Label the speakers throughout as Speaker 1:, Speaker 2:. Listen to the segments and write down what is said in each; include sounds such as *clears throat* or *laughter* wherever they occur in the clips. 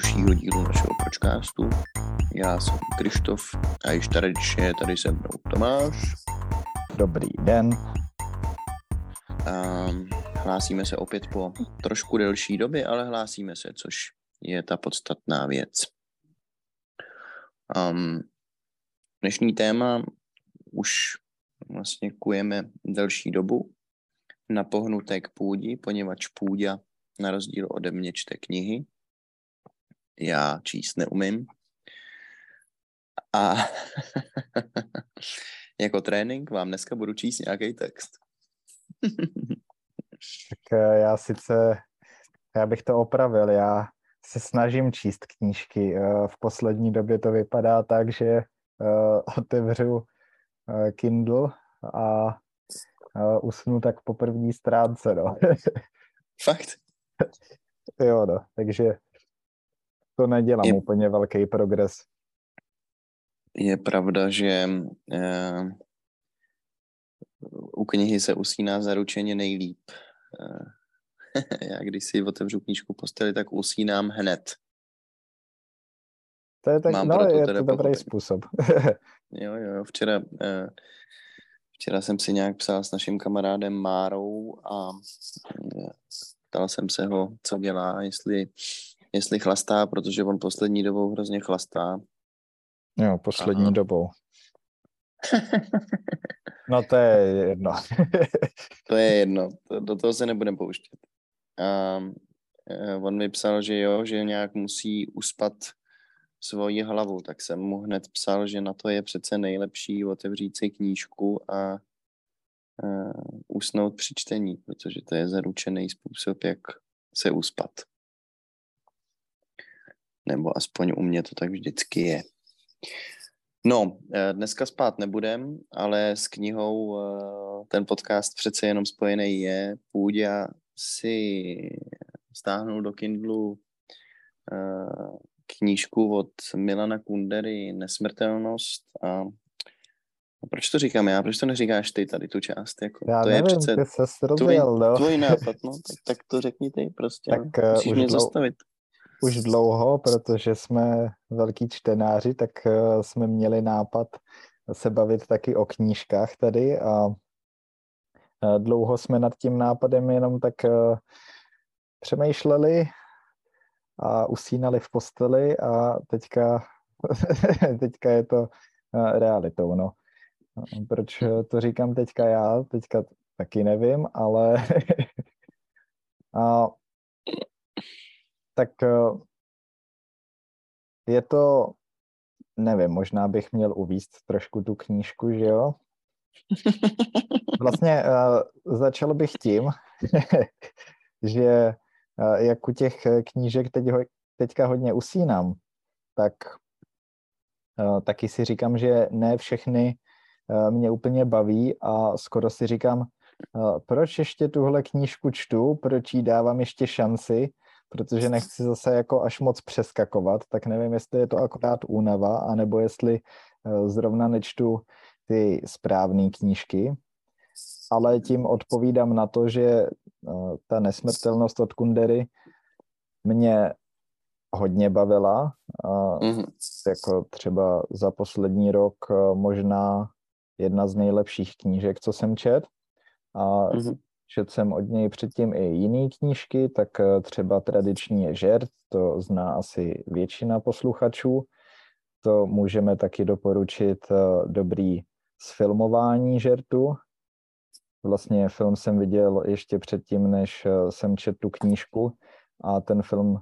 Speaker 1: dalšího dílu našeho pročkástu. Já jsem Krištof a již tradičně je tady se mnou Tomáš.
Speaker 2: Dobrý den.
Speaker 1: A hlásíme se opět po trošku delší době, ale hlásíme se, což je ta podstatná věc. Um, dnešní téma už vlastně kujeme delší dobu na pohnuté k půdi, poněvadž půdě na rozdíl ode mě čte knihy. Já číst neumím. A *laughs* jako trénink vám dneska budu číst nějaký text.
Speaker 2: tak eh, já sice, já bych to opravil, já se snažím číst knížky. Eh, v poslední době to vypadá tak, že eh, otevřu Kindle a usnu tak po první stránce, no. *laughs*
Speaker 1: Fakt?
Speaker 2: jo, no, takže to nedělám je, úplně velký progres.
Speaker 1: Je pravda, že uh, u knihy se usíná zaručeně nejlíp. Uh, *laughs* já když si otevřu knížku posteli, tak usínám hned.
Speaker 2: To je tak, Mám no, je to dobrý pochopení. způsob. *laughs*
Speaker 1: jo, jo, včera, uh, včera jsem si nějak psal s naším kamarádem Márou a ptal jsem se ho, co dělá, jestli, jestli chlastá, protože on poslední dobou hrozně chlastá.
Speaker 2: Jo, poslední Aha. dobou. *laughs* no to je jedno. *laughs*
Speaker 1: to je *laughs* jedno, to, do toho se nebudem pouštět. A e, on mi psal, že jo, že nějak musí uspat svoji hlavu, tak jsem mu hned psal, že na to je přece nejlepší otevřít si knížku a uh, usnout při čtení, protože to je zaručený způsob, jak se uspat. Nebo aspoň u mě to tak vždycky je. No, eh, dneska spát nebudem, ale s knihou eh, ten podcast přece jenom spojený je. Půjde si stáhnul do Kindlu knížku od Milana Kundery Nesmrtelnost a proč to říkám já? Proč to neříkáš ty tady tu část? Jako,
Speaker 2: já
Speaker 1: to
Speaker 2: nevím, je přece ty se tvůj, no.
Speaker 1: tvůj nápad, no, *laughs* tak, tak to řekni ty prostě. Tak, no. Musíš uh, mě dlou, zastavit.
Speaker 2: Už dlouho, protože jsme velký čtenáři, tak uh, jsme měli nápad se bavit taky o knížkách tady a uh, dlouho jsme nad tím nápadem jenom tak uh, přemýšleli a usínali v posteli a teďka, *laughs* teďka je to realitou, no. Proč to říkám teďka já, teďka taky nevím, ale *laughs* a, tak eh, je to, nevím, možná bych měl uvíct trošku tu knížku, že jo? Vlastně uh, začal bych tím, *laughs* že uh, jak u těch knížek teď teďka hodně usínám, tak taky si říkám, že ne všechny Eh, mě úplně baví a skoro si říkám, eh, proč ještě tuhle knížku čtu, proč jí dávám ještě šanci, protože nechci zase jako až moc přeskakovat, tak nevím, jestli je to akorát únava, anebo jestli eh, zrovna nečtu ty správné knížky, ale tím odpovídám na to, že ta nesmrtelnost od Kundery mě hodně bavila, mm-hmm. jako třeba za poslední rok možná jedna z nejlepších knížek, co jsem čet. A mm-hmm. Čet jsem od něj předtím i jiné knížky, tak eh, třeba tradiční je žert, to zná asi většina posluchačů. To můžeme taky doporučit eh, dobrý sfilmování žertu. Vlastně film jsem viděl ještě předtím, než eh, jsem četl tu knížku a ten film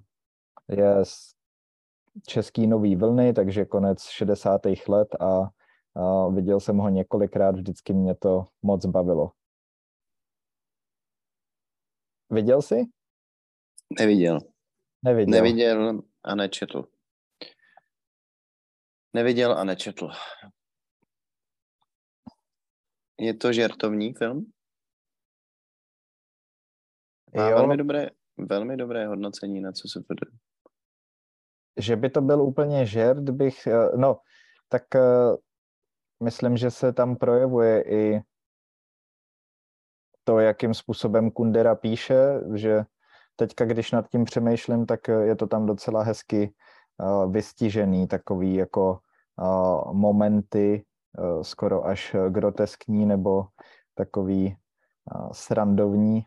Speaker 2: je z český nový vlny, takže konec 60. let a a viděl jsem ho několikrát, vždycky mě to moc bavilo. Viděl jsi?
Speaker 1: Neviděl.
Speaker 2: Neviděl.
Speaker 1: Neviděl a nečetl. Neviděl a nečetl. Je to žertovní film? Má jo. velmi dobré, velmi dobré hodnocení na co se to
Speaker 2: Že by to byl úplně žert, bych, eh, no, tak eh, myslím, že se tam projevuje i to, jakým způsobem Kundera píše, že teďka, když nad tím přemýšlím, tak je to tam docela hezky uh, vystižený, takový jako uh, momenty, skoro až groteskní nebo takový srandovní,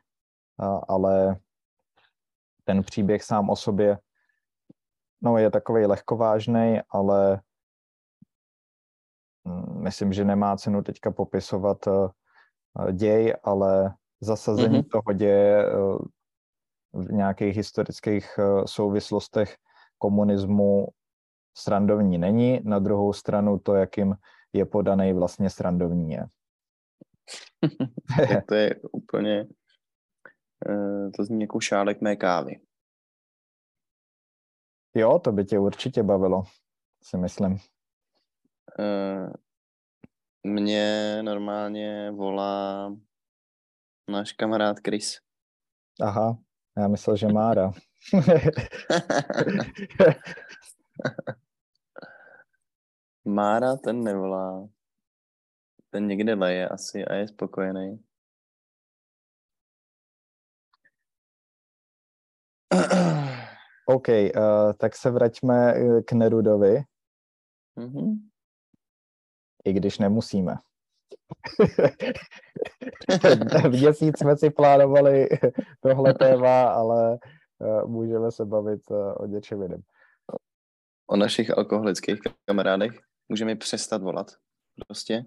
Speaker 2: ale ten příběh sám o sobě no, je takový lehkovážný, ale mm, myslím, že nemá cenu teďka popisovat děj, ale zasazení mm-hmm. toho děje uh, v nějakých historických uh, souvislostech komunismu srandovní není, na druhou stranu to, jakým je podaný, vlastně srandovní je.
Speaker 1: to je úplně, to zní jako šálek mé kávy.
Speaker 2: Jo, to by tě určitě bavilo, si myslím.
Speaker 1: Mě normálně volá náš kamarád Chris.
Speaker 2: Aha, já myslel, že Mára. *laughs*
Speaker 1: Mára ten nevolá. Ten někde leje asi a je spokojený. *clears throat*
Speaker 2: OK, uh, tak se vraťme k Nerudovi. Mm-hmm. I když nemusíme. *laughs* v měsíc jsme si plánovali tohle téma, ale uh, můžeme se bavit uh, o něčem jiném.
Speaker 1: O našich alkoholických kamarádech můžeme přestat volat. Prostě.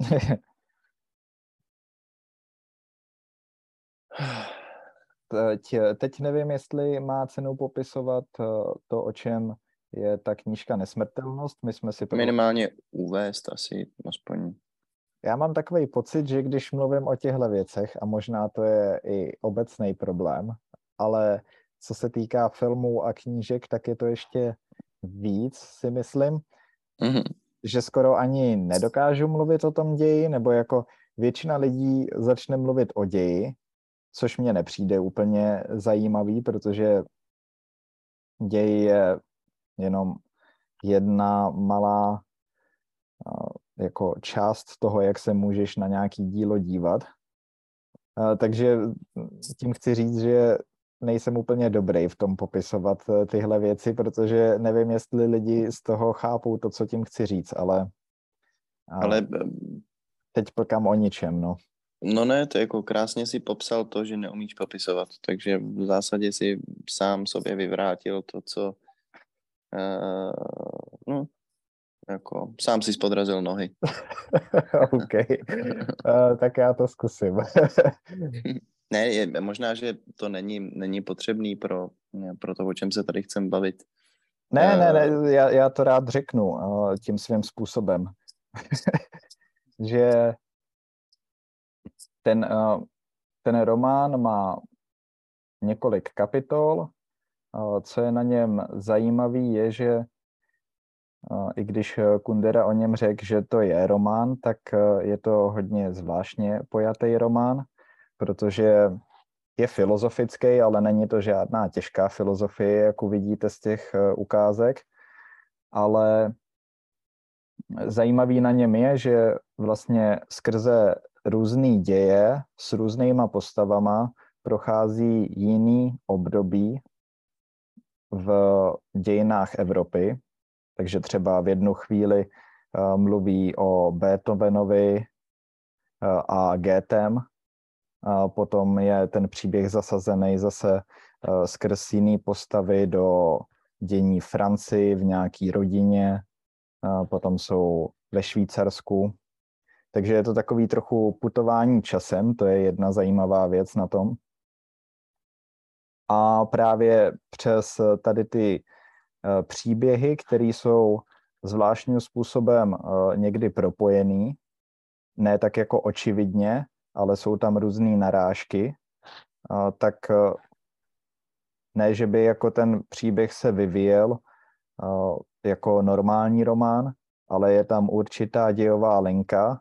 Speaker 1: *sighs*
Speaker 2: teď, teď nevím, jestli má cenu popisovat eh, to, o čem je ta knížka Nesmrtelnost. My jsme si...
Speaker 1: Minimálně uvést asi aspoň.
Speaker 2: Já mám takový pocit, že když mluvím o těchto věcech, a možná to je i obecný problém, ale co se týká filmů a knížek, tak je to ještě víc, si myslím, mm-hmm. že skoro ani nedokážu mluvit o tom ději, nebo jako většina lidí začne mluvit o ději, což mě nepřijde úplně zajímavý, protože děj je jenom jedna malá jako část toho, jak se můžeš na nějaký dílo dívat. Takže tím chci říct, že nejsem úplně dobrý v tom popisovat e, tyhle věci, protože nevím, jestli lidi z toho chápou to, co tím chci říct, ale, ale teď plkám o ničem, no.
Speaker 1: No ne, to jako krásně si popsal to, že neumíš popisovat, takže v zásadě si sám sobě vyvrátil to, co uh, no, jako sám si spodrazil nohy. *laughs*
Speaker 2: OK, uh, tak já to zkusím. *laughs*
Speaker 1: ne, je, možná, že to není, není potřebný pro, pro to, o čem se tady chcem bavit.
Speaker 2: Ne, ne, ne, já, já to rád řeknu uh, tím svým způsobem. *laughs* že ten, eh, ten román má několik kapitol. Co je na něm zajímavý, je, že i když Kundera o něm řekl, že to je román, tak je to hodně zvláštně pojatý román, protože je filozofický, ale není to žádná těžká filozofie, jak uvidíte z těch ukázek, ale zajímavý na něm je, že vlastně skrze různý děje s různýma postavama prochází jiný období v dějinách Evropy. Takže třeba v jednu chvíli uh, mluví o Beethovenovi uh, a Goethem, a potom je ten příběh zasazený zase uh, skrz jiný postavy do dění Francii v nějaký rodině, potom jsou ve Švýcarsku takže je to takový trochu putování časem, to je jedna zajímavá věc na tom. A právě přes tady ty eh, příběhy, které jsou zvláštním způsobem eh, někdy propojený, ne tak jako očividně, ale jsou tam různé narážky, eh, tak ne, že by jako ten příběh se vyvíjel jako normální román, ale je tam určitá dějová linka,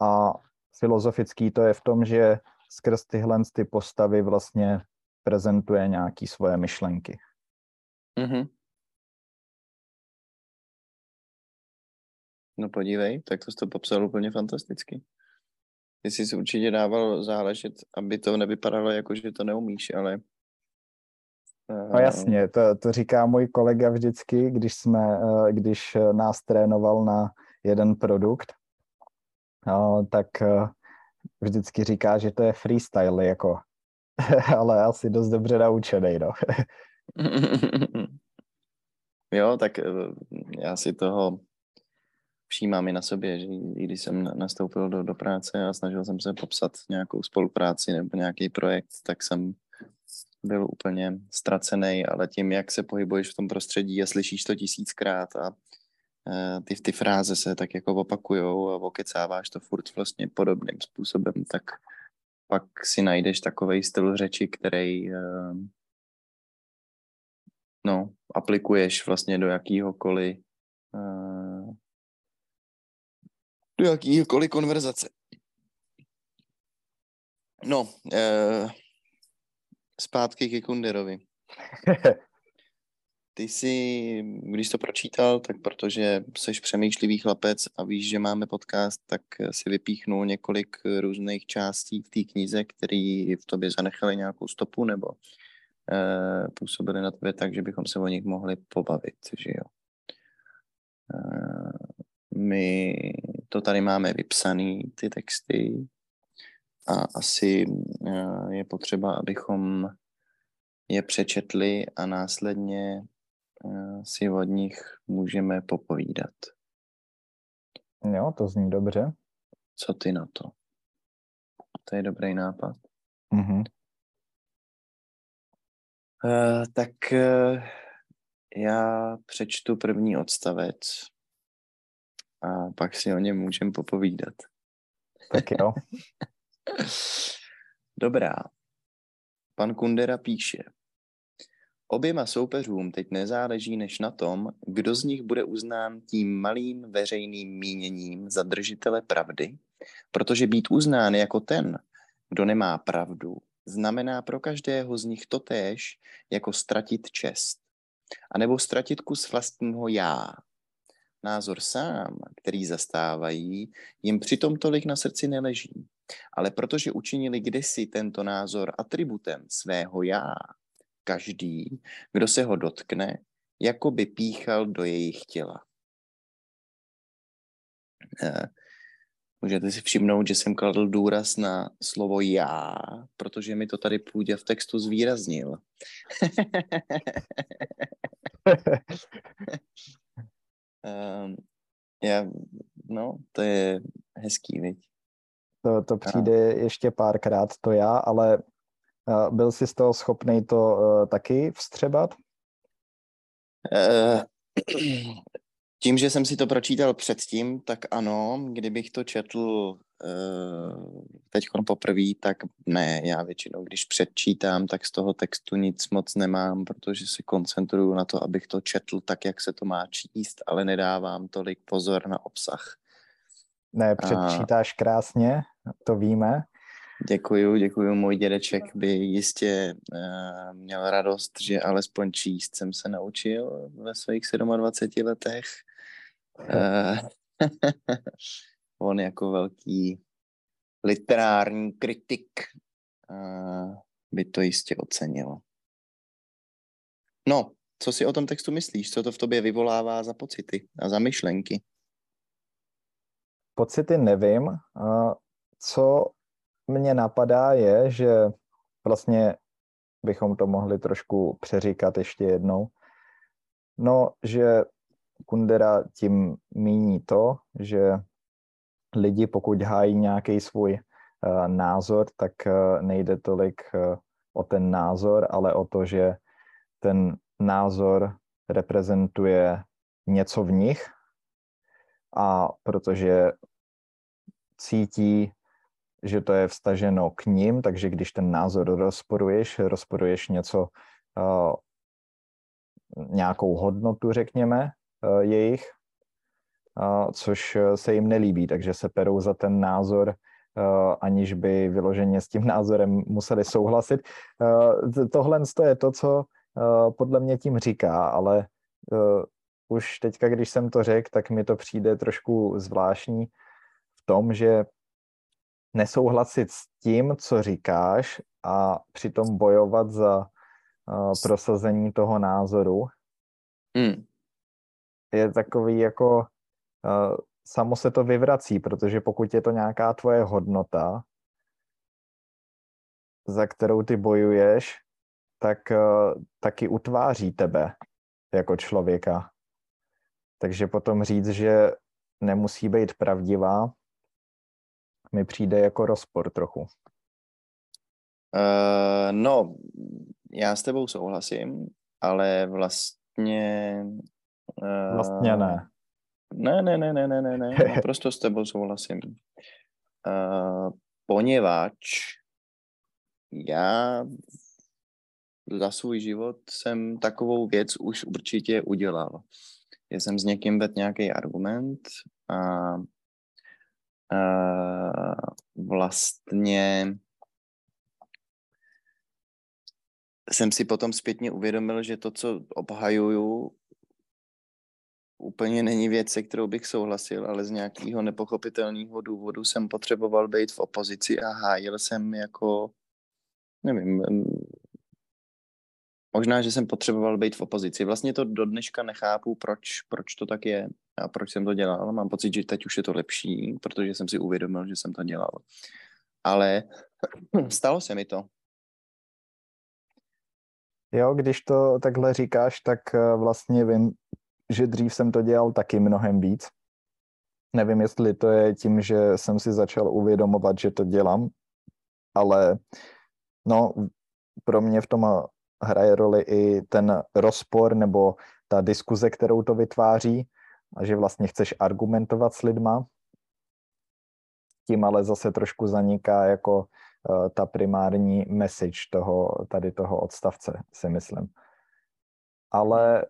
Speaker 2: a filozofický to je v tom, že skrz tyhle ty postavy vlastně prezentuje nějaký svoje myšlenky. Mm-hmm.
Speaker 1: No podívej, tak to jsi to popsal úplně fantasticky. ty jsi si určitě dával záležet, aby to nevypadalo jako, že to neumíš, ale...
Speaker 2: No jasně, to, to říká můj kolega vždycky, když jsme, když nás trénoval na jeden produkt, tak vždycky říká, že to je freestyle, jako, *laughs* ale asi dost dobře naučený, no. *laughs*
Speaker 1: jo, tak já si toho všímám i na sobě, že když jsem nastoupil do, do práce a snažil jsem se popsat nějakou spolupráci nebo nějaký projekt, tak jsem byl úplně ztracený, ale tím, jak se pohybuješ v tom prostředí a slyšíš to tisíckrát a e, ty, ty fráze se tak jako opakujou a okecáváš to furt vlastně podobným způsobem, tak pak si najdeš takový styl řeči, který e, no, aplikuješ vlastně do jakýhokoliv e, do jakýkoliv konverzace. No, eh, zpátky ke Kunderovi. *laughs* Ty jsi, když to pročítal, tak protože jsi přemýšlivý chlapec a víš, že máme podcast, tak si vypíchnul několik různých částí v té knize, které v tobě zanechaly nějakou stopu nebo eh, působily na tebe tak, že bychom se o nich mohli pobavit, že jo. Eh, my to tady máme vypsané, ty texty, a asi eh, je potřeba, abychom je přečetli a následně si od nich můžeme popovídat.
Speaker 2: Jo, to zní dobře.
Speaker 1: Co ty na to? To je dobrý nápad.
Speaker 2: Mm-hmm.
Speaker 1: Uh, tak uh, já přečtu první odstavec a pak si o něm můžeme popovídat.
Speaker 2: Tak jo. *laughs*
Speaker 1: Dobrá. Pan Kundera píše. Oběma soupeřům teď nezáleží než na tom, kdo z nich bude uznán tím malým veřejným míněním za držitele pravdy, protože být uznán jako ten, kdo nemá pravdu, znamená pro každého z nich totéž, jako ztratit čest, anebo ztratit kus vlastního já, názor sám, který zastávají, jim přitom tolik na srdci neleží. Ale protože učinili kdysi tento názor atributem svého já, každý, kdo se ho dotkne, jako by píchal do jejich těla. Eh, můžete si všimnout, že jsem kladl důraz na slovo já, protože mi to tady půjde v textu zvýraznil. Um, *laughs* já, no, to je hezký, viď?
Speaker 2: To, to přijde ještě párkrát, to já, ale byl jsi z toho schopný to uh, taky vstřebat?
Speaker 1: Uh, *clears throat* tím, že jsem si to pročítal předtím, tak ano, kdybych to četl uh, teď poprvé, tak ne, já většinou, když předčítám, tak z toho textu nic moc nemám, protože si koncentruju na to, abych to četl tak, jak se to má číst, ale nedávám tolik pozor na obsah.
Speaker 2: Ne, předčítáš A... krásně, to víme.
Speaker 1: Děkuju, děkuju. Můj dědeček by jistě uh, měl radost, že alespoň číst jsem se naučil ve svých 27 letech. Uh, *laughs* on jako velký literární kritik uh, by to jistě ocenil. No, co si o tom textu myslíš? Co to v tobě vyvolává za pocity a za myšlenky?
Speaker 2: Pocity nevím. Uh, co mě napadá je, že vlastně bychom to mohli trošku přeříkat ještě jednou. No, že Kundera tím míní to, že lidi, pokud hájí nějaký svůj uh, názor, tak uh, nejde tolik uh, o ten názor, ale o to, že ten názor reprezentuje něco v nich a protože cítí, že to je vstaženo k ním, takže když ten názor rozporuješ, rozporuješ něco, nějakou hodnotu, řekněme, jejich, což se jim nelíbí, takže se perou za ten názor, aniž by vyloženě s tím názorem museli souhlasit. Tohle je to, co podle mě tím říká, ale už teďka, když jsem to řekl, tak mi to přijde trošku zvláštní v tom, že nesouhlasit s tím, co říkáš a přitom bojovat za uh, prosazení toho názoru,
Speaker 1: Hmm.
Speaker 2: je takový jako uh, samo se to vyvrací, protože pokud je to nějaká tvoje hodnota, za kterou ty bojuješ, tak uh, taky utváří tebe jako člověka. Takže potom říct, že nemusí být pravdivá, mi přijde jako rozpor trochu.
Speaker 1: Uh, no, já s tebou souhlasím, ale vlastně...
Speaker 2: Uh, vlastně ne.
Speaker 1: Ne, ne, ne, ne, ne, ne, ne, *laughs* naprosto s tebou souhlasím. Uh, poněvadž já za svůj život jsem takovou věc už určitě udělal. Já jsem s někým vedl nějaký argument a, a vlastně jsem si potom zpětně uvědomil, že to, co obhajuju, úplně není věc, se kterou bych souhlasil, ale z nějakého nepochopitelného důvodu jsem potřeboval být v opozici a hájil jsem jako, nevím, možná, že jsem potřeboval být v opozici. Vlastně to do dneška nechápu, proč, proč to tak je a proč jsem to dělal. Mám pocit, že teď už je to lepší, protože jsem si uvědomil, že jsem to dělal. Ale *clears throat* stalo se mi to.
Speaker 2: Jo, když to takhle říkáš, tak eh, vlastně vím, že dřív jsem to dělal taky mnohem víc. Nevím, jestli to je tím, že jsem si začal uvědomovat, že to dělám, ale no, pro mě v tom hraje roli i ten rozpor nebo ta diskuze, kterou to vytváří a že vlastně chceš argumentovat s lidma. Tím ale zase trošku zaniká jako uh, ta primární message toho, tady toho odstavce, si myslím. Ale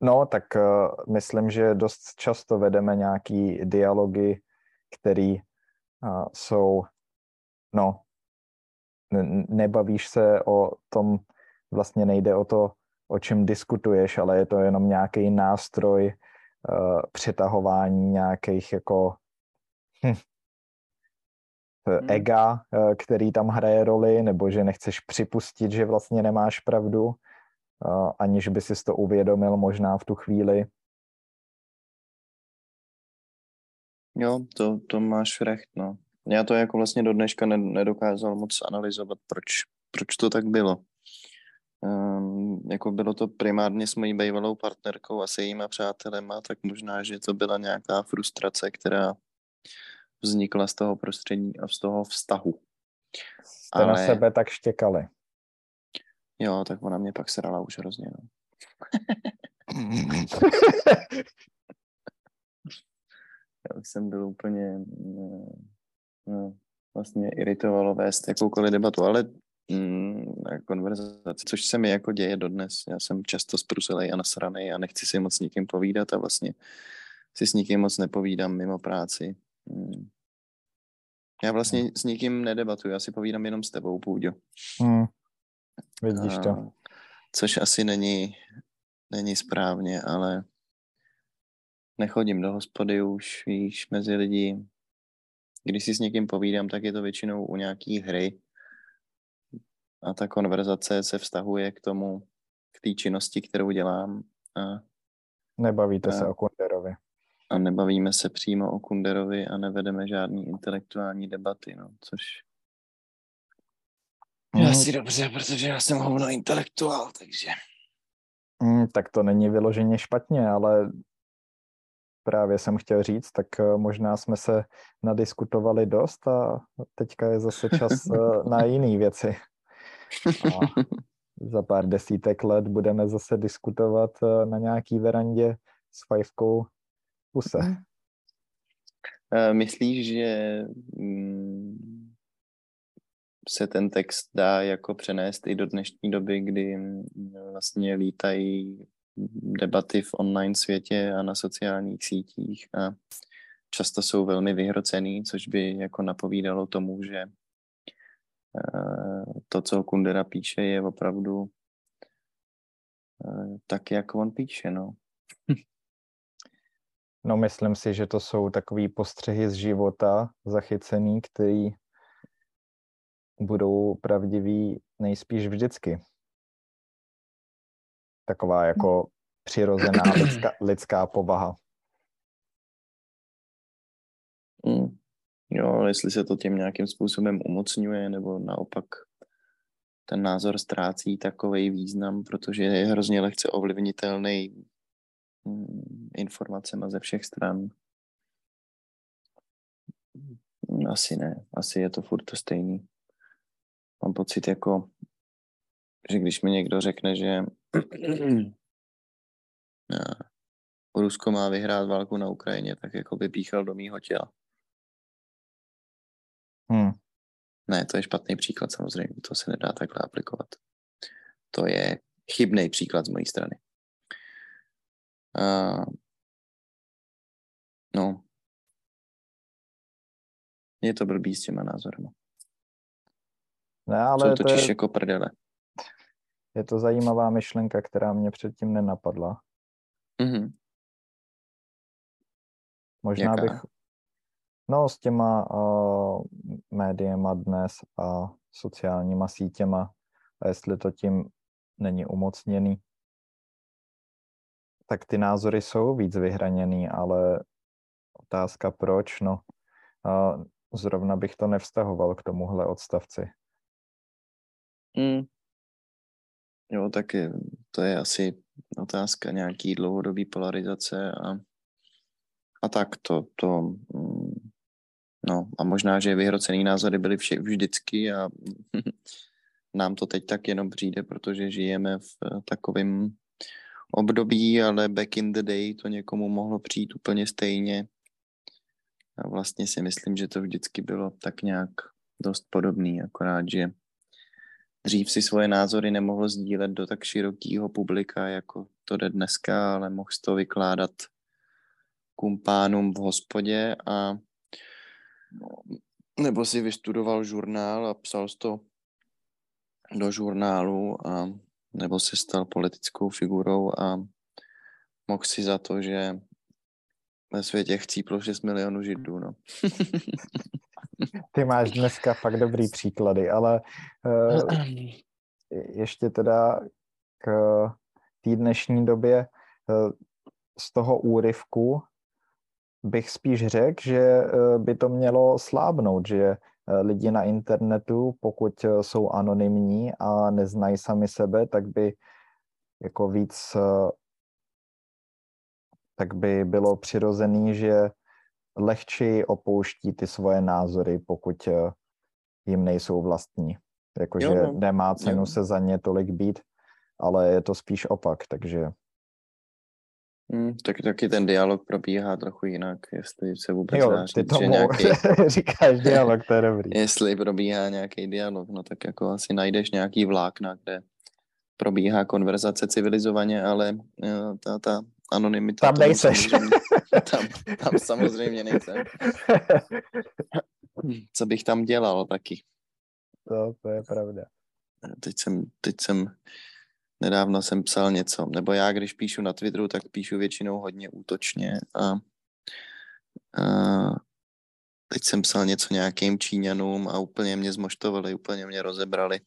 Speaker 2: no, tak uh, myslím, že dost často vedeme nějaký dialogy, který uh, jsou, no, nebavíš se o tom, vlastně nejde o to, o čem diskutuješ, ale je to jenom nějaký nástroj uh, přetahování nějakých jako hm, hmm. ega, uh, který tam hraje roli, nebo že nechceš připustit, že vlastně nemáš pravdu, uh, aniž by si to uvědomil možná v tu chvíli.
Speaker 1: Jo, to, to máš recht, no. Já to jako vlastně do dneška nedokázal moc analyzovat, proč, proč to tak bylo. Um, jako bylo to primárně s mojí bývalou partnerkou a se jejíma přátelema, tak možná, že to byla nějaká frustrace, která vznikla z toho prostředí a z toho vztahu.
Speaker 2: Jste Ale... na sebe tak štěkali.
Speaker 1: Jo, tak ona mě pak srala už hrozně. No. *laughs* Já už jsem byl úplně vlastně iritovalo vést jakoukoliv debatu, ale mm, konverzaci, což se mi jako děje dodnes. Já jsem často spruselej a nasranej a nechci si moc s nikým povídat a vlastně si s nikým moc nepovídám mimo práci. Mm. Já vlastně hmm. s nikým nedebatuju, já si povídám jenom s tebou, Půďo.
Speaker 2: Hmm. Vidíš to. A,
Speaker 1: což asi není, není správně, ale nechodím do hospody už, víš, mezi lidi, když si s někým povídám, tak je to většinou u nějaký hry a ta konverzace se vztahuje k tomu, k té činnosti, kterou dělám. A,
Speaker 2: Nebavíte a, se o Kunderovi.
Speaker 1: A nebavíme se přímo o Kunderovi a nevedeme žádný intelektuální debaty, no, což mm. asi dobře, protože já jsem hovno intelektuál, takže...
Speaker 2: Mm, tak to není vyloženě špatně, ale právě jsem chtěl říct, tak eh, možná jsme se nadiskutovali dost a teďka je zase čas *laughs* eh, na jiné věci. A *laughs* za pár desítek let budeme zase diskutovat eh, na nějaký verandě s fajfkou puse. Mhm.
Speaker 1: Myslíš, že mm, se ten text dá jako přenést i do dnešní doby, kdy mm, vlastně lítají debaty v online světě a na sociálních sítích a často jsou velmi vyhrocený, což by jako napovídalo tomu, že eh, to, co Kundera píše, je opravdu eh, tak, jak on píše, no. *laughs*
Speaker 2: No myslím si, že to jsou takový postřehy z života zachycený, který budou pravdivý nejspíš vždycky. Taková jako přirozená *clears throat* lidská, lidská povaha.
Speaker 1: Mm. Jo, jestli se to tím nějakým způsobem umocňuje, nebo naopak ten názor ztrácí takový význam, protože je hrozně lehce ovlivnitelný mm, informacemi ze všech stran. Asi ne, asi je to furt to stejný. Mám pocit jako, že když mi někdo řekne, že *clears throat* Rusko má vyhrát válku na Ukrajině, tak jako by píchal do mýho těla.
Speaker 2: Hmm.
Speaker 1: Ne, to je špatný příklad samozřejmě, to se nedá takhle aplikovat. To je chybný příklad z mojí strany. Uh, no, je to blbý s těma názorama.
Speaker 2: Ne, ale
Speaker 1: Jsou
Speaker 2: to
Speaker 1: totiž
Speaker 2: je,
Speaker 1: jako prdele.
Speaker 2: Je to zajímavá myšlenka, která mě předtím nenapadla.
Speaker 1: Mhm.
Speaker 2: Možná
Speaker 1: Jaká?
Speaker 2: bych, no s těma uh, médiema dnes a sociálníma sítěma, a jestli to tím není umocněný, tak ty názory jsou víc vyhraněný, ale otázka proč, no uh, zrovna bych to nevztahoval k tomuhle odstavci.
Speaker 1: Mm. Jo, tak je, to je asi otázka nějaký dlouhodobý polarizace a, a tak to, to mm, no a možná, že vyhrocený názory byly vše, vždycky a *laughs* nám to teď tak jenom přijde, protože žijeme v takovém období, ale back in the day to někomu mohlo přijít úplně stejně. A vlastně si myslím, že to vždycky bylo tak nějak dost podobný, akorát, že dřív si svoje názory nemohl sdílet do tak širokého publika, jako to jde dneska, ale mohl to vykládat kumpánům v hospodě a nebo si vystudoval žurnál a psal to do žurnálu a nebo se stal politickou figurou a mohl si za to, že ve světě chcíplo 6 milionů židů, no. *laughs*
Speaker 2: Ty máš dneska fakt dobrý příklady, ale uh, ještě teda k té dnešní době uh, z toho úryvku bych spíš řekl, že uh, by to mělo slábnout, že lidi na internetu, pokud jsou anonymní a neznají sami sebe, tak by jako víc tak by bylo přirozený, že lehčí opouští ty svoje názory, pokud jim nejsou vlastní. Jakože
Speaker 1: no.
Speaker 2: nemá cenu
Speaker 1: Jo.
Speaker 2: se za ně tolik být, ale je to spíš opak, takže
Speaker 1: Hmm, tak taky ten dialog probíhá trochu jinak, jestli se vůbec
Speaker 2: jo,
Speaker 1: dá
Speaker 2: ty
Speaker 1: že
Speaker 2: tomu
Speaker 1: nějaký, *laughs*
Speaker 2: říkáš dialog, to je dobrý.
Speaker 1: jestli probíhá nějaký dialog, no tak jako asi najdeš nějaký vlákna, kde probíhá konverzace civilizovaně, ale jo, ta, ta anonymita...
Speaker 2: Tam nejseš.
Speaker 1: samozřejmě- *laughs* Tam, tam samozřejmě nejsem. *laughs* Co bych tam dělal taky?
Speaker 2: to, to je pravda.
Speaker 1: Teď jsem, teď jsem, nedávno jsem psal něco, nebo já, když píšu na Twitteru, tak píšu většinou hodně útočně a, a teď jsem psal něco nějakým Číňanům a úplně mě zmoštovali, úplně mě rozebrali.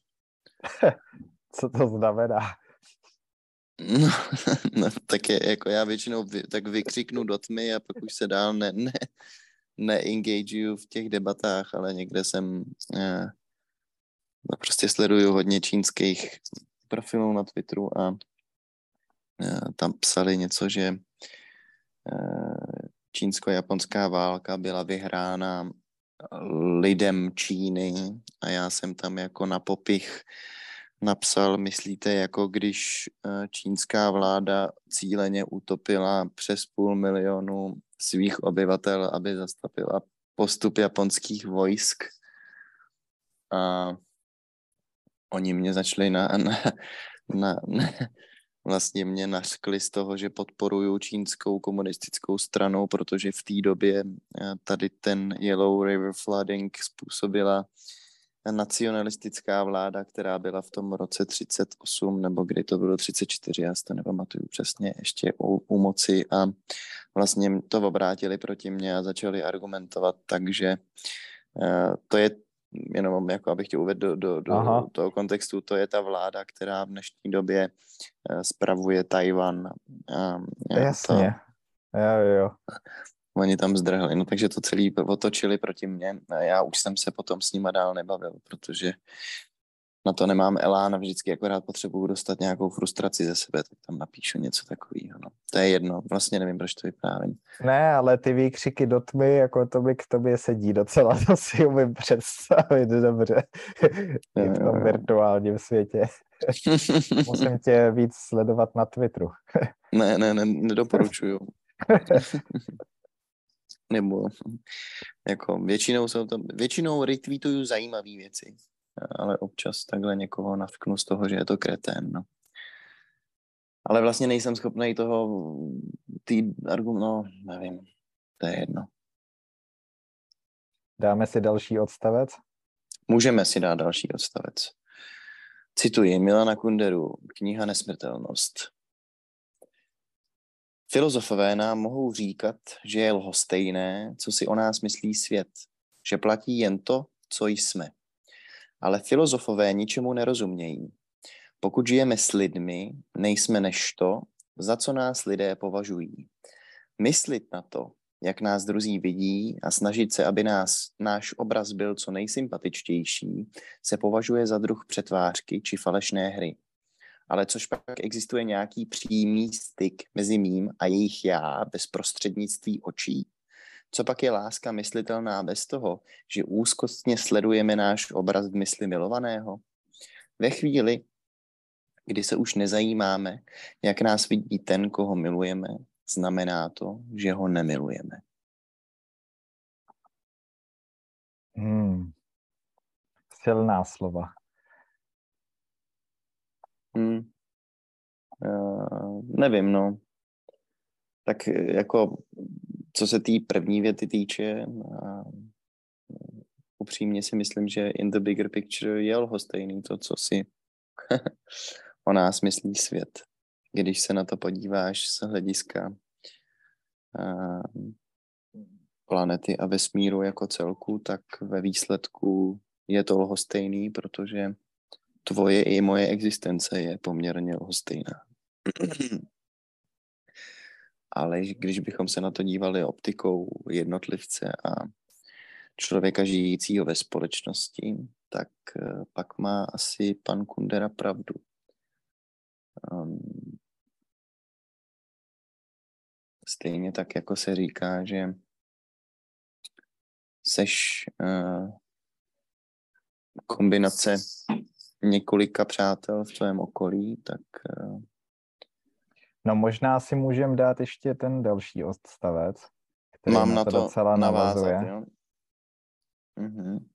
Speaker 1: *laughs*
Speaker 2: Co to znamená?
Speaker 1: No, *laughs* no tak je, jako já většinou vy, tak vykřiknu do tmy a pak už se dál ne, ne, neengageuju v těch debatách, ale někde jsem eh, no prostě sleduju hodně čínských profilů na Twitteru a eh, tam psali něco, že eh, čínsko-japonská válka byla vyhrána lidem Číny a já jsem tam jako na popich napsal, myslíte, jako když eh, čínská vláda cíleně utopila přes půl milionu svých obyvatel, aby zastavila postup japonských vojsk. A oni mě začali na, na, na, na vlastně mě nařkli z toho, že podporuju čínskou komunistickou stranu, protože v té době eh, tady ten Yellow River Flooding způsobila nacionalistická vláda, která byla v tom roce 38, nebo kdy to bylo 34, já si to nepamatuju přesně, ještě u, u moci a vlastně to obrátili proti mně a začali argumentovat, takže uh, to je jenom jako abych tě uvedl do, do, do toho kontextu, to je ta vláda, která v dnešní době uh, spravuje Tajvan.
Speaker 2: Jasně, to, jo, jo.
Speaker 1: Oni tam zdrhli, no takže to celý otočili proti mně a já už jsem se potom s nima dál nebavil, protože na to nemám elán a vždycky akorát potřebuju dostat nějakou frustraci ze sebe, tak tam napíšu něco takového. No. To je jedno, vlastně nevím, proč to vyprávím.
Speaker 2: Ne, ale ty výkřiky do tmy, jako to by k tobě sedí docela, *laughs* to si umím představit dobře I v tom virtuálním světě. *laughs* Musím tě víc sledovat na Twitteru.
Speaker 1: ne, ne, ne, nedoporučuju. *laughs* Nebo jako většinou jsou to, většinou retweetuju zajímavé věci ale občas takhle někoho navknu z toho, že je to kretén, no. Ale vlastně nejsem schopný toho, tý argument, no, nevím, to je jedno.
Speaker 2: Dáme si další odstavec?
Speaker 1: Můžeme si dát další odstavec. Cituji Milana Kunderu, kniha Nesmrtelnost. Filozofové nám mohou říkat, že je lhostejné, co si o nás myslí svět, že platí jen to, co jsme. Ale filozofové ničemu nerozumějí. Pokud žijeme s lidmi, nejsme než to, za co nás lidé považují. Myslit na to, jak nás druzí vidí a snažit se, aby nás, náš obraz byl co nejsympatičtější, se považuje za druh přetvářky či falešné hry. Ale což pak existuje nějaký přímý styk mezi mým a jejich já bez prostřednictví očí? Co pak je láska myslitelná bez toho, že úzkostně sledujeme náš obraz v mysli milovaného? Ve chvíli, kdy se už nezajímáme, jak nás vidí ten, koho milujeme, znamená to, že ho nemilujeme.
Speaker 2: Hmm. Silná slova.
Speaker 1: Hmm. Uh, nevím, no. Tak jako co se té první věty týče, a upřímně si myslím, že in the bigger picture je lhostejný to, co si *laughs* o nás myslí svět. Když se na to podíváš z hlediska planety a vesmíru jako celku, tak ve výsledku je to lhostejný, protože tvoje i moje existence je poměrně lhostejná. *clears throat* ale když bychom se na to dívali optikou jednotlivce a člověka žijícího ve společnosti, tak eh, pak má asi pan Kundera pravdu. Um, stejně tak, jako se říká, že seš uh, kombinace několika přátel v tvém okolí, tak uh,
Speaker 2: No možná si můžeme dát ještě ten další odstavec,
Speaker 1: který Mám na to, to docela navázat, navazuje. Jo? Mhm.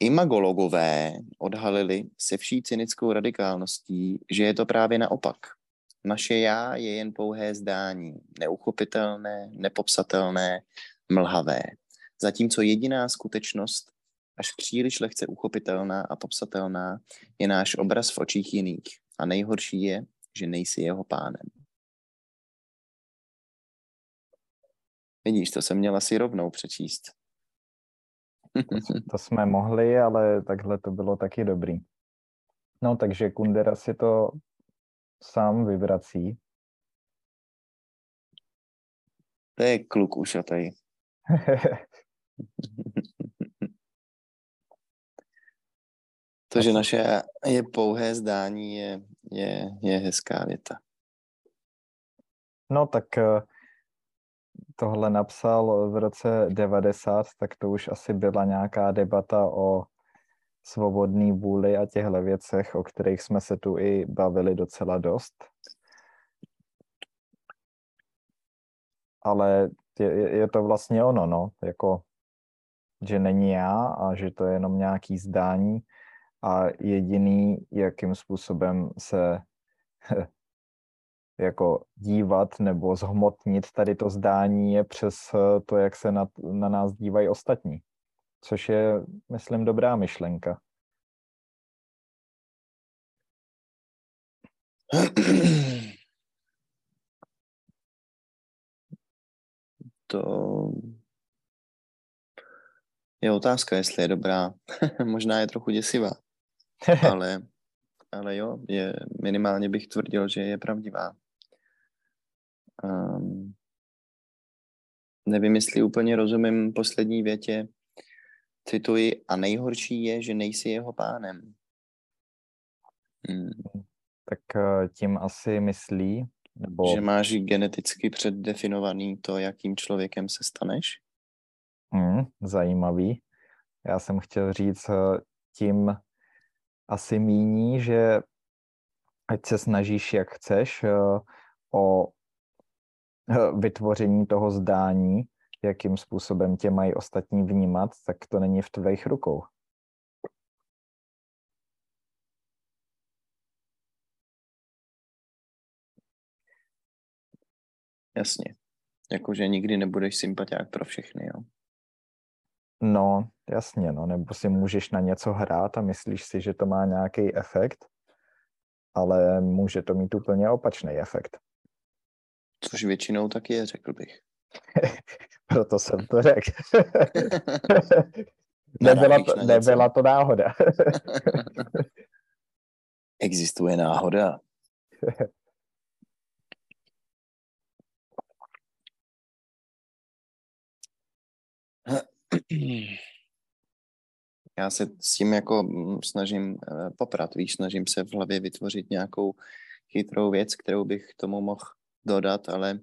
Speaker 1: Imagologové odhalili se vší cynickou radikálností, že je to právě naopak. Naše já je jen pouhé zdání, neuchopitelné, nepopsatelné, mlhavé. Zatímco jediná skutečnost, až příliš lehce uchopitelná a popsatelná, je náš obraz v očích jiných. A nejhorší je, že nejsi jeho pánem. Vidíš, to jsem měl asi rovnou přečíst.
Speaker 2: to jsme *laughs* mohli, ale takhle to bylo taky dobrý. No, takže Kundera si to sám vyvrací.
Speaker 1: To je kluk ušatej. *laughs* To, že naše je pouhé zdání, je, je, je hezká věta.
Speaker 2: No tak eh, tohle napsal v roce 90, tak to už asi byla nějaká debata o svobodný vůli a těchto věcech, o kterých jsme se tu i bavili docela dost. Ale je, je to vlastně ono, no, jako, že není já a že to je jenom nějaký zdání, a jediný, jakým způsobem se *laughs* jako dívat nebo zhmotnit tady to zdání je přes eh, to, jak se na, na nás dívají ostatní. Což je, myslím, dobrá myšlenka. *clears throat*
Speaker 1: To je otázka, jestli je dobrá. *laughs* Možná je trochu děsivá. *laughs* ale, ale jo, je, minimálně bych tvrdil, že je pravdivá. Um, nevím, jestli úplně rozumím poslední větě. Cituji, a nejhorší je, že nejsi jeho pánem.
Speaker 2: Hmm. Tak eh, tím asi myslí, nebo...
Speaker 1: Že máš geneticky předdefinovaný to, jakým člověkem se staneš?
Speaker 2: Hmm, zajímavý. Já jsem chtěl říct eh, tím asi míní, že ať se snažíš, jak chceš, eh, o vytvoření toho zdání, jakým způsobem tě mají ostatní vnímat, tak to není v tvých rukou.
Speaker 1: Jasně. Jakože nikdy nebudeš sympatiák pro všechny, jo?
Speaker 2: No, jasně, no, nebo si můžeš na něco hrát a myslíš si, že to má nějaký efekt, ale může to mít úplně opačný efekt.
Speaker 1: Což většinou tak je, řekl bych. *laughs*
Speaker 2: Proto jsem to řekl. *laughs* nebyla, to, nebyla to náhoda. *laughs*
Speaker 1: Existuje náhoda. *clears throat* Já se s tím jako mm, snažím eh, poprat, víš, snažím se v hlavě vytvořit nějakou chytrou věc, kterou bych tomu mohl dodat, ale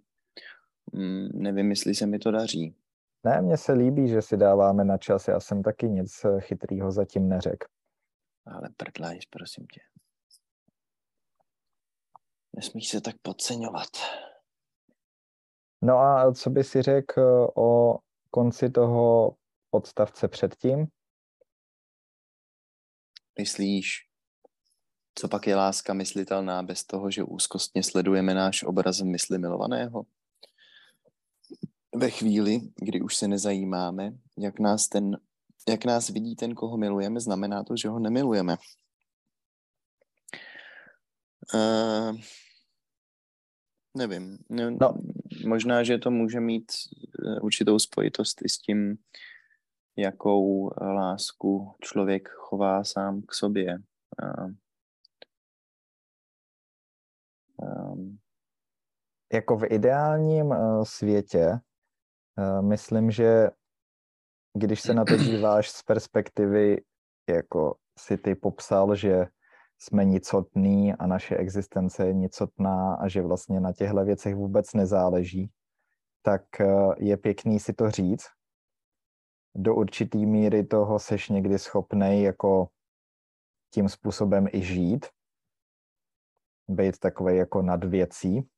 Speaker 1: mm, nevím, jestli se mi to daří.
Speaker 2: Ne, mně se líbí, že si dáváme na čas, já jsem taky nic eh, chytrýho zatím neřekl.
Speaker 1: Ale prdlajš, prosím tě. Nesmíš se tak podceňovat.
Speaker 2: No a co by si řekl eh, o konci toho odstavce předtím?
Speaker 1: Myslíš, co pak je láska myslitelná bez toho, že úzkostně sledujeme náš obraz v mysli milovaného? Ve chvíli, kdy už se nezajímáme, jak nás, ten, jak nás vidí ten, koho milujeme, znamená to, že ho nemilujeme. Uh, nevím. No. Možná, že to může mít eh, určitou spojitost i s tím, jakou lásku člověk chová sám k sobě.
Speaker 2: Um, jako v ideálním uh, světě, uh, myslím, že když se na to *clears throat* díváš z perspektivy, jako si ty popsal, že jsme nicotní a naše existence je nicotná a že vlastně na těchto věcech vůbec nezáleží, tak je pěkný si to říct, do určitý míry toho seš někdy schopný jako tím způsobem i žít, být takový jako nad věcí.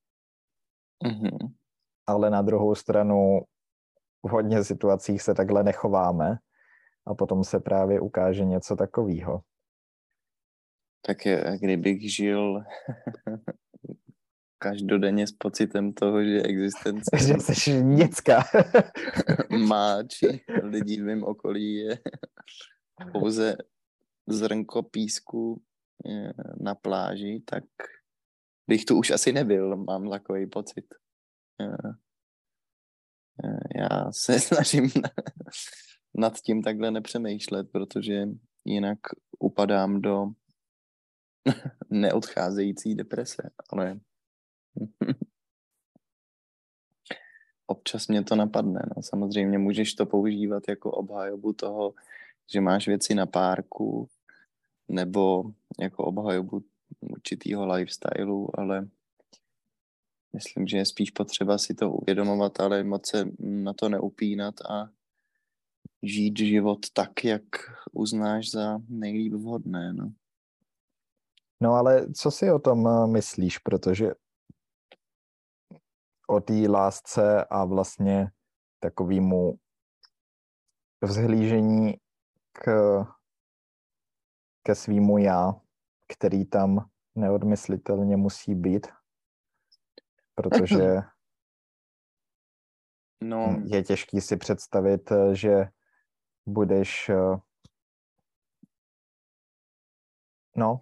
Speaker 2: Mm-hmm. Ale na druhou stranu v hodně situacích se takhle nechováme a potom se právě ukáže něco takového.
Speaker 1: Tak kdybych žil *laughs* každodenně s pocitem toho, že existence... *laughs*
Speaker 2: že jsi nicka. *laughs*
Speaker 1: má, či lidí v mém okolí je pouze zrnko písku eh, na pláži, tak bych tu už asi nebyl, mám takový pocit. Eh, eh, já se *laughs* snažím nad tím takhle nepřemýšlet, protože jinak upadám do neodcházející deprese, ale *laughs* Občas mě to napadne. No. Samozřejmě můžeš to používat jako obhajobu toho, že máš věci na párku, nebo jako obhajobu určitýho lifestylu, ale myslím, že je spíš potřeba si to uvědomovat, ale moc se na to neupínat a žít život tak, jak uznáš za nejlíp vhodné. No.
Speaker 2: no ale co si o tom eh, myslíš, protože o té lásce a vlastně takovému vzhlížení k, ke svýmu já, který tam neodmyslitelně musí být, protože *clears throat* no. je těžký si představit, že budeš no,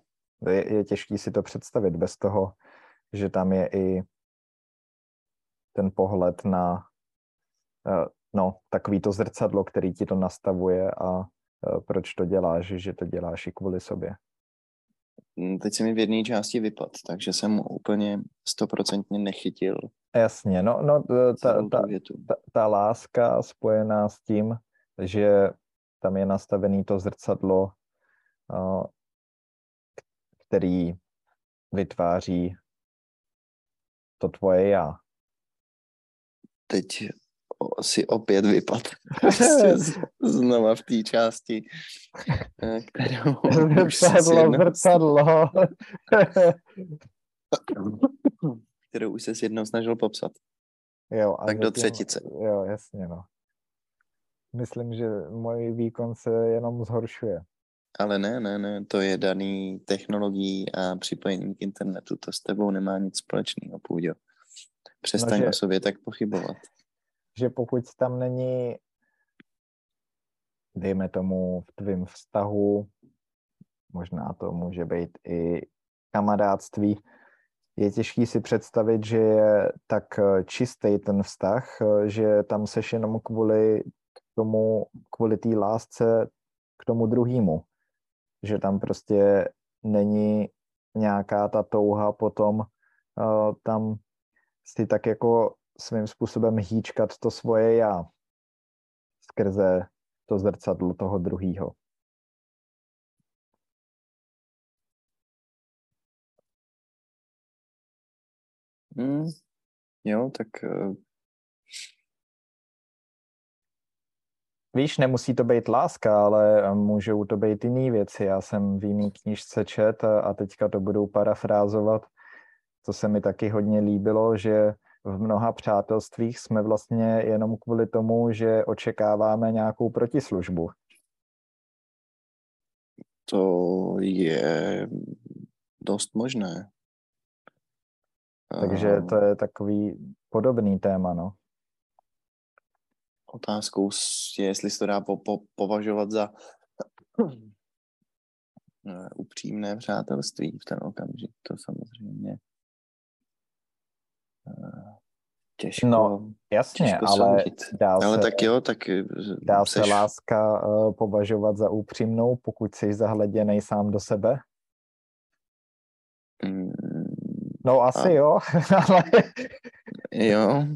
Speaker 2: je, je těžký si to představit bez toho, že tam je i ten pohled na no, takový to zrcadlo, který ti to nastavuje a proč to děláš, že to děláš i kvůli sobě.
Speaker 1: Mm, teď se mi v jedné části vypad, takže jsem úplně stoprocentně nechytil.
Speaker 2: Jasně, no, no ta, ta, ta, ta láska spojená s tím, že tam je nastavený to zrcadlo, který vytváří to tvoje já.
Speaker 1: Teď si opět vypad. *laughs* Znova v té části, eh, kterou
Speaker 2: Zrcadlo, zrcadlo. *laughs*
Speaker 1: kterou už se jednou snažil popsat.
Speaker 2: Jo, a
Speaker 1: tak do třetice.
Speaker 2: Jo, jasně, no. Myslím, že můj výkon se jenom zhoršuje.
Speaker 1: Ale ne, ne, ne, to je daný technologií a připojení k internetu. To s tebou nemá nic společného, Půjďo. Přestaň no, že, o sobě tak pochybovat.
Speaker 2: Že pokud tam není, dejme tomu, v tvém vztahu, možná to může být i kamarádství, je těžký si představit, že je tak čistý ten vztah, že tam seš jenom kvůli tomu, kvůli té lásce k tomu druhému že tam prostě není nějaká ta touha potom uh, tam si tak jako svým způsobem hýčkat to svoje já skrze to zrcadlo toho druhého.
Speaker 1: Hmm. Jo, tak uh,
Speaker 2: Víš, nemusí to být láska, ale můžou to být jiné věci. Já jsem v jiný knižce čet a teďka to budou parafrázovat. To se mi taky hodně líbilo, že v mnoha přátelstvích jsme vlastně jenom kvůli tomu, že očekáváme nějakou protislužbu.
Speaker 1: To je dost možné.
Speaker 2: Takže to je takový podobný téma, no.
Speaker 1: Otázkou je, jestli se to dá po, po, považovat za *clears throat* eh, upřímné přátelství v ten okamžik. To samozřejmě těžko.
Speaker 2: No, jasně, těžko ale dá
Speaker 1: ale
Speaker 2: se,
Speaker 1: tak jo, tak eh,
Speaker 2: dá seš... se láska uh, považovat za upřímnou, pokud jsi zahleděnej sám do sebe?
Speaker 1: Mm,
Speaker 2: no asi a... jo, *laughs* ale...
Speaker 1: jo,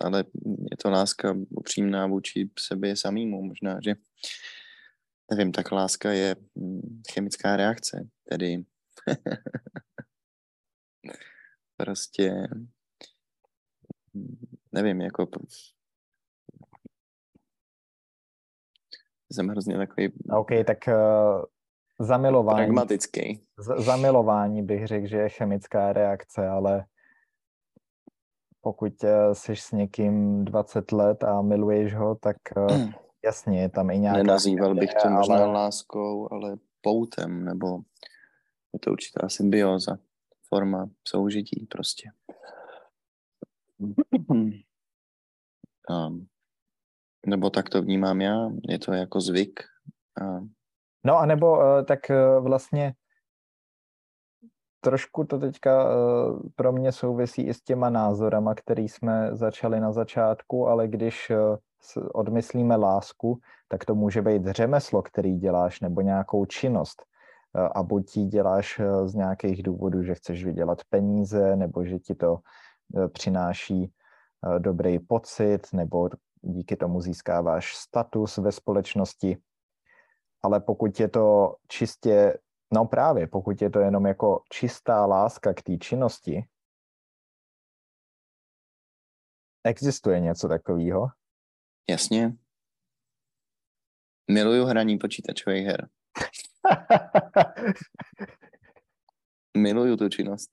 Speaker 1: ale je to láska upřímná vůči sobě samýmu. Možná, že nevím, tak láska je mm, chemická reakce, tedy *laughs* prostě nevím, jako jsem hrozně takový
Speaker 2: OK, tak uh, zamilování.
Speaker 1: Pragmatický.
Speaker 2: Z, zamilování bych řekl, že je chemická reakce, ale pokud eh, jsi s někým 20 let a miluješ ho, tak eh, *clears throat* jasně, je tam i nějaká...
Speaker 1: Nenazýval bych to možná ale... láskou, ale poutem, nebo je to určitá symbioza, forma soužití prostě. Um, nebo tak to vnímám já, je to jako zvyk. A...
Speaker 2: No a nebo uh, tak uh, vlastně trošku to teďka uh, pro mě souvisí i s těma názorama, který jsme začali na začátku, ale když odmyslíme lásku, tak to může být řemeslo, který děláš, nebo nějakou činnost. A buď ji děláš uh, z nějakých důvodů, že chceš vydělat peníze, nebo že ti to uh, přináší uh, dobrý pocit, nebo díky tomu získáváš status ve společnosti. Ale pokud je to čistě No právě, pokud je to jenom jako čistá láska k té činnosti, existuje něco takového?
Speaker 1: Jasně. Miluju hraní počítačových her. *laughs* Miluju tu činnost.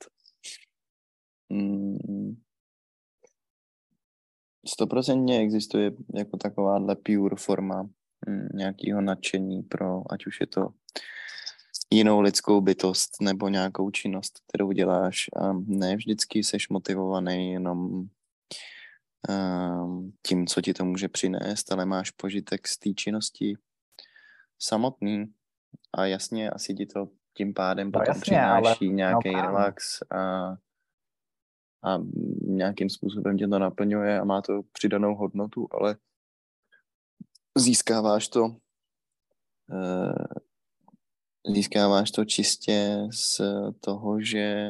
Speaker 1: Mm. Stoprocentně existuje jako takováhle pure forma mm, nějakého nadšení pro, ať už je to jinou lidskou bytost nebo nějakou činnost, kterou děláš. A ne vždycky jsi motivovaný jenom um, tím, co ti to může přinést, ale máš požitek z té činnosti samotný. A jasně, asi ti to tím pádem no potom jasně, přináší ale... nějaký no, relax a, a nějakým způsobem tě to naplňuje a má to přidanou hodnotu, ale získáváš to eh, získáváš to čistě z toho, že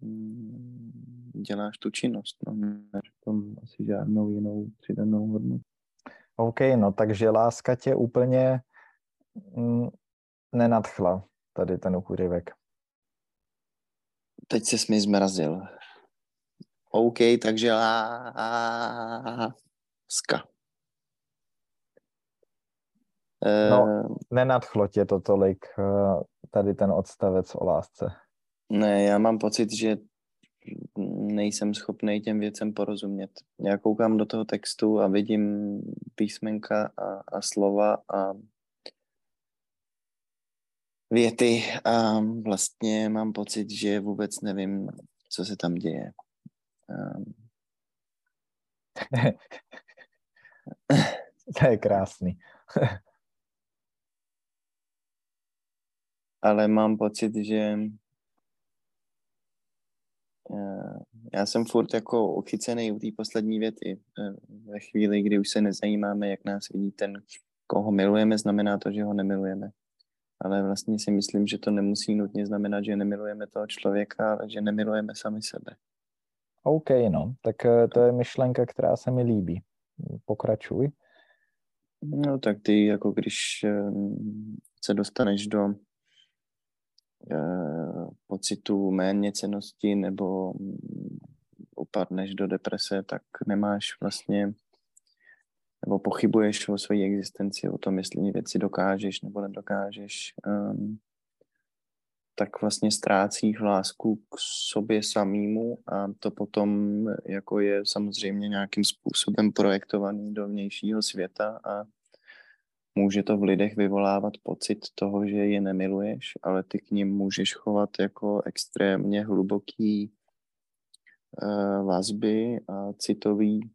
Speaker 1: mm, děláš tu činnost. No, než tom asi žádnou jinou přidanou hodnotu.
Speaker 2: OK, no takže láska tě úplně mm, nenadchla, tady ten uchůřivek.
Speaker 1: Teď se mi zmrazil. OK, takže láska.
Speaker 2: No, eh, nenadchlo tě to tolik, eh, tady ten odstavec o lásce.
Speaker 1: Ne, já mám pocit, že nejsem schopný těm věcem porozumět. Já koukám do toho textu a vidím písmenka a, a slova a věty a vlastně mám pocit, že vůbec nevím, co se tam děje. Um. *laughs*
Speaker 2: to je krásný. *laughs*
Speaker 1: Ale mám pocit, že Eh, já jsem furt jako uchycený u té poslední věty. Eh, ve chvíli, kdy už se nezajímáme, jak nás vidí ten, koho milujeme, znamená to, že ho nemilujeme. Ale vlastně si myslím, že to nemusí nutně znamenat, že nemilujeme toho člověka, ale že nemilujeme sami sebe.
Speaker 2: OK, no, tak eh, to je myšlenka, která se mi líbí. Pokračuj.
Speaker 1: No tak ty, jako když se dostaneš do Eh, pocitu méněcenosti nebo mm, upadneš do deprese, tak nemáš vlastně nebo pochybuješ o své existenci, o tom, jestli věci dokážeš nebo nedokážeš, um, tak vlastně ztrácíš lásku k sobě samýmu a to potom jako je samozřejmě nějakým způsobem projektovaný do vnějšího světa a může to v lidech vyvolávat pocit toho, že je nemiluješ, ale ty k ním můžeš chovat jako extrémně hluboký uh, vazby a citový,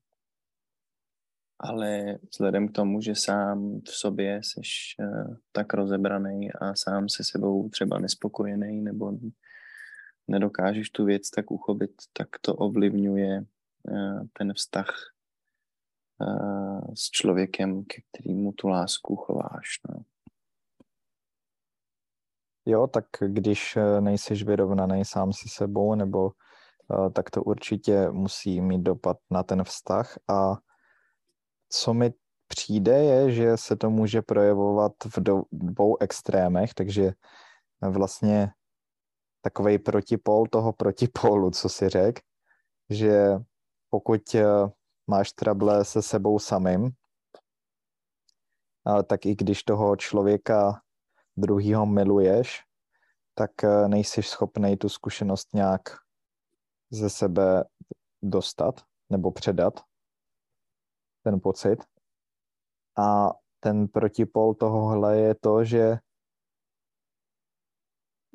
Speaker 1: ale vzhledem k tomu, že sám v sobě seš uh, tak rozebraný a sám se sebou třeba nespokojený nebo nedokážeš tu věc tak uchopit, tak to ovlivňuje uh, ten vztah s člověkem, ke kterému tu lásku chováš. No.
Speaker 2: Jo, tak když eh, nejsiš vyrovnaný sám se sebou, nebo eh, tak to určitě musí mít dopad na ten vztah a co mi přijde je, že se to může projevovat v dvou extrémech, takže vlastně takový protipol toho protipolu, co si řekl, že pokud eh, máš trable se sebou samým, tak i když toho člověka druhýho miluješ, tak eh, nejsi schopný tu zkušenost nějak ze sebe dostat nebo předat, ten pocit. A ten protipol tohohle je to, že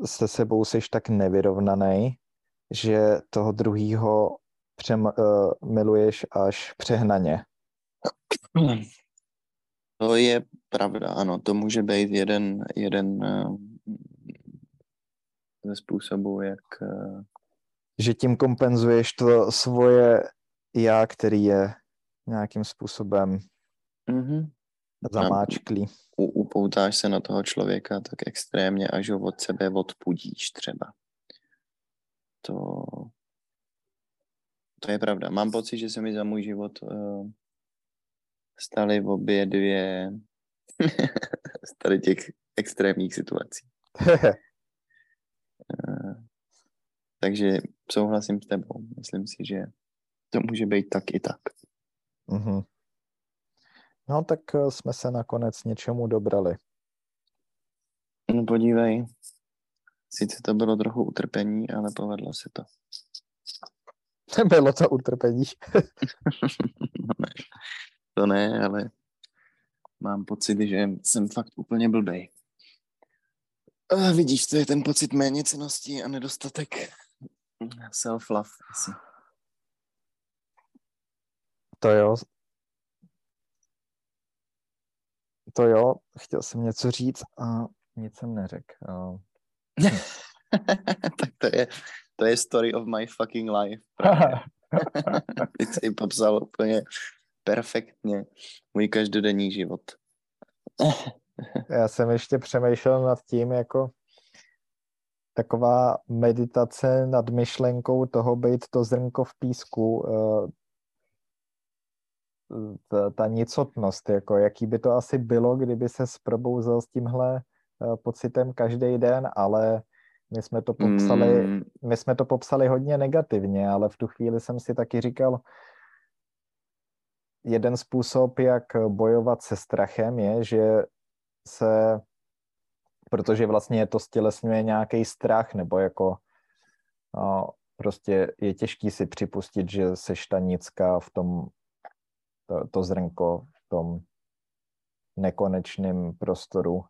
Speaker 2: se sebou jsi tak nevyrovnaný, že toho druhýho přem, uh, miluješ až přehnaně.
Speaker 1: To je pravda, ano, to může být jeden, jeden uh, ze způsobů, jak... Uh...
Speaker 2: Že tím kompenzuješ to svoje já, který je nějakým způsobem mm-hmm. zamáčklý.
Speaker 1: upoutáš se na toho člověka tak extrémně, až ho od sebe odpudíš třeba. To, to je pravda. Mám pocit, že se mi za můj život uh, staly v obě dvě *laughs* z tady těch extrémních situací. uh, *laughs* takže souhlasím s tebou. Myslím si, že to může být tak i tak.
Speaker 2: Mm-hmm. No tak eh, jsme se nakonec něčemu dobrali.
Speaker 1: No podívej, sice to bylo trochu utrpení, ale povedlo se to. *laughs*
Speaker 2: Bylo to utrpení.
Speaker 1: no *laughs* ne, to ne, ale mám pocit, že jsem fakt úplně blbej. A vidíš, to je ten pocit méněcenosti a nedostatek self-love asi.
Speaker 2: To jo. To jo, chtěl jsem něco říct a nic jsem neřekl. *laughs*
Speaker 1: tak to je, to je story of my fucking life. *laughs* Ty jsi popsal úplně perfektně můj každodenní život. *laughs*
Speaker 2: Já jsem ještě přemýšlel nad tím, jako taková meditace nad myšlenkou toho být to zrnko v písku, eh, ta, ta nicotnost, jako jaký by to asi bylo, kdyby se probouzel s tímhle eh, pocitem každý den, ale my jsme to popsali, mm. my jsme to popsali hodně negativně, ale v tu chvíli jsem si taky říkal, jeden způsob, jak bojovat se strachem je, že se, protože vlastně to stělesňuje nějaký strach, nebo jako no, prostě je těžký si připustit, že seš ta nicka v tom, to, to zrnko v tom nekonečném prostoru.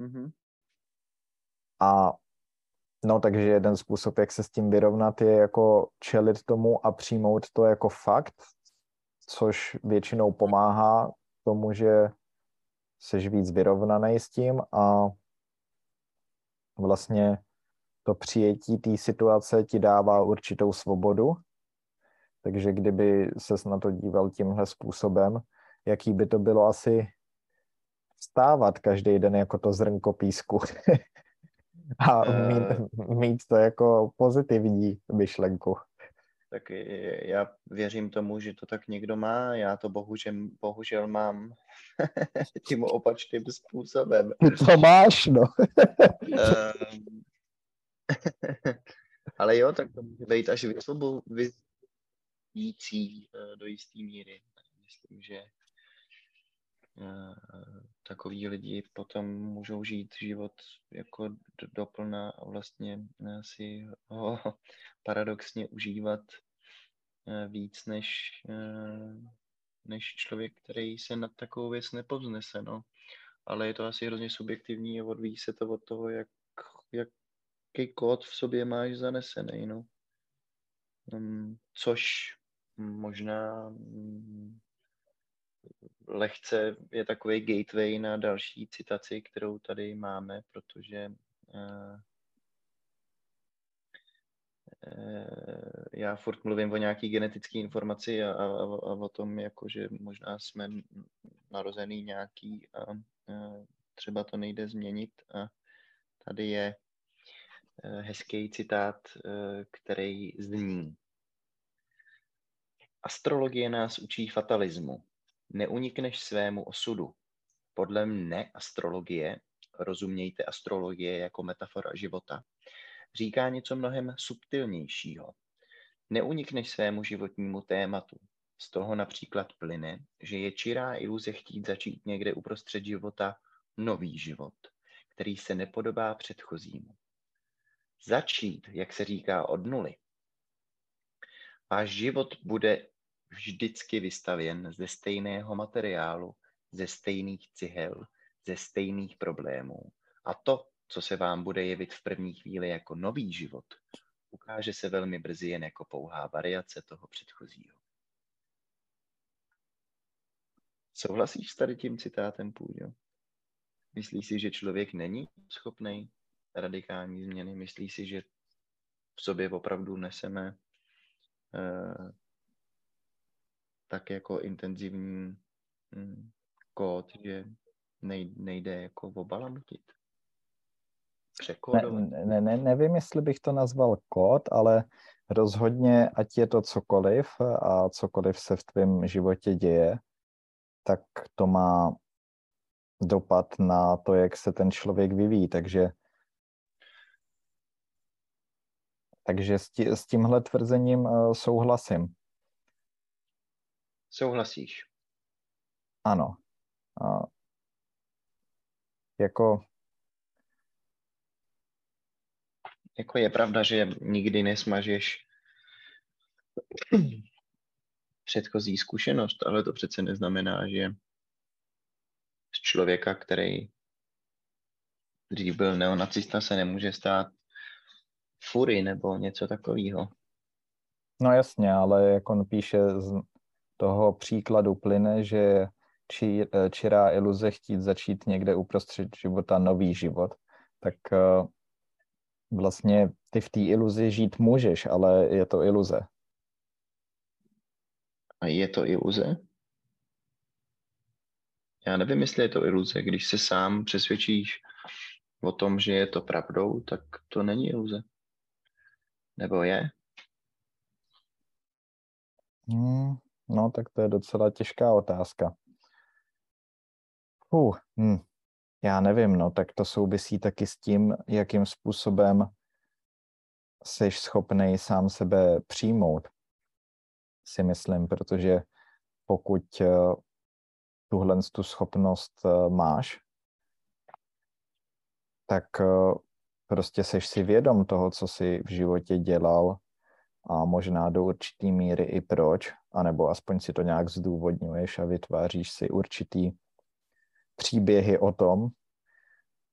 Speaker 2: Mm-hmm. A no, takže jeden způsob, jak se s tím vyrovnat, je jako čelit tomu a přijmout to jako fakt, což většinou pomáhá tomu, že jsi víc vyrovnaný s tím a vlastně to přijetí té situace ti dává určitou svobodu. Takže kdyby ses na to díval tímhle způsobem, jaký by to bylo asi stávat každý den jako to zrnko písku. *laughs* A mít, mít to jako pozitivní myšlenku.
Speaker 1: Tak já věřím tomu, že to tak někdo má, já to bohužel, bohužel mám *laughs* tím opačným způsobem.
Speaker 2: To máš, no.
Speaker 1: Ehm, *laughs* ale jo, tak to může být až vysvobodující eh, do jisté míry. Myslím, že eh, takový lidi potom můžou žít život jako doplna a vlastně eh, si ho *laughs* paradoxně užívat víc než, než člověk, který se nad takovou věc nepovznese. No. Ale je to asi hrozně subjektivní a odvíjí se to od toho, jak, jaký kód v sobě máš zanesený. No. Um, což možná um, lehce je takový gateway na další citaci, kterou tady máme, protože uh, uh, já furt mluvím o nějaký genetické informaci a, a, a o tom, jako, že možná jsme narozený nějaký a uh, třeba to nejde změnit. A tady je hezký citát, který zní. Astrologie nás učí fatalismu, neunikneš svému osudu. Podle mne astrologie, rozumějte astrologie jako metafora života, říká něco mnohem subtilnějšího. Neunikneš svému životnímu tématu. Z toho například plyne, že je čirá iluze chtít začít někde uprostřed života nový život, který se nepodobá předchozímu. Začít, jak se říká, od nuly. Váš život bude vždycky vystavěn ze stejného materiálu, ze stejných cihel, ze stejných problémů. A to, co se vám bude jevit v první chvíli jako nový život, ukáže se velmi brzy jen jako pouhá variace toho předchozího. Souhlasíš s tady tím citátem, Půjďo? Myslíš si, že člověk není schopný radikální změny? Myslíš si, že v sobě opravdu neseme uh, tak jako intenzivní mm, kód, že nejde jako obalamutit?
Speaker 2: Ne, ne, ne, nevím, jestli bych to nazval kód, ale rozhodně, ať je to cokoliv a cokoliv se v tvém životě děje, tak to má dopad na to, jak se ten člověk vyvíjí. Takže, takže s, tí, s tímhle tvrzením uh, souhlasím.
Speaker 1: Souhlasíš?
Speaker 2: Ano. A jako...
Speaker 1: Jako je pravda, že nikdy nesmažeš předchozí zkušenost, ale to přece neznamená, že z člověka, který dřív byl neonacista, se nemůže stát fury nebo něco takového.
Speaker 2: No jasně, ale jak on píše, toho příkladu plyne, že či, eh, čirá iluze chtít začít někde uprostřed života nový život, tak uh, vlastně ty v té iluzi žít můžeš, ale je to iluze.
Speaker 1: A je to iluze? Já nevím, jestli je to iluze. Když se sám přesvědčíš o tom, že je to pravdou, tak to není iluze. Nebo je?
Speaker 2: Hmm, no, tak to je docela těžká otázka. Uh, hm, já nevím, no, tak to souvisí taky s tím, jakým způsobem jsi schopný sám sebe přijmout, si myslím, protože pokud eh, tuhle tu schopnost eh, máš, tak eh, prostě seš si vědom toho, co jsi v životě dělal a možná do určitý míry i proč, anebo aspoň si to nějak zdůvodňuješ a vytváříš si určitý příběhy o tom,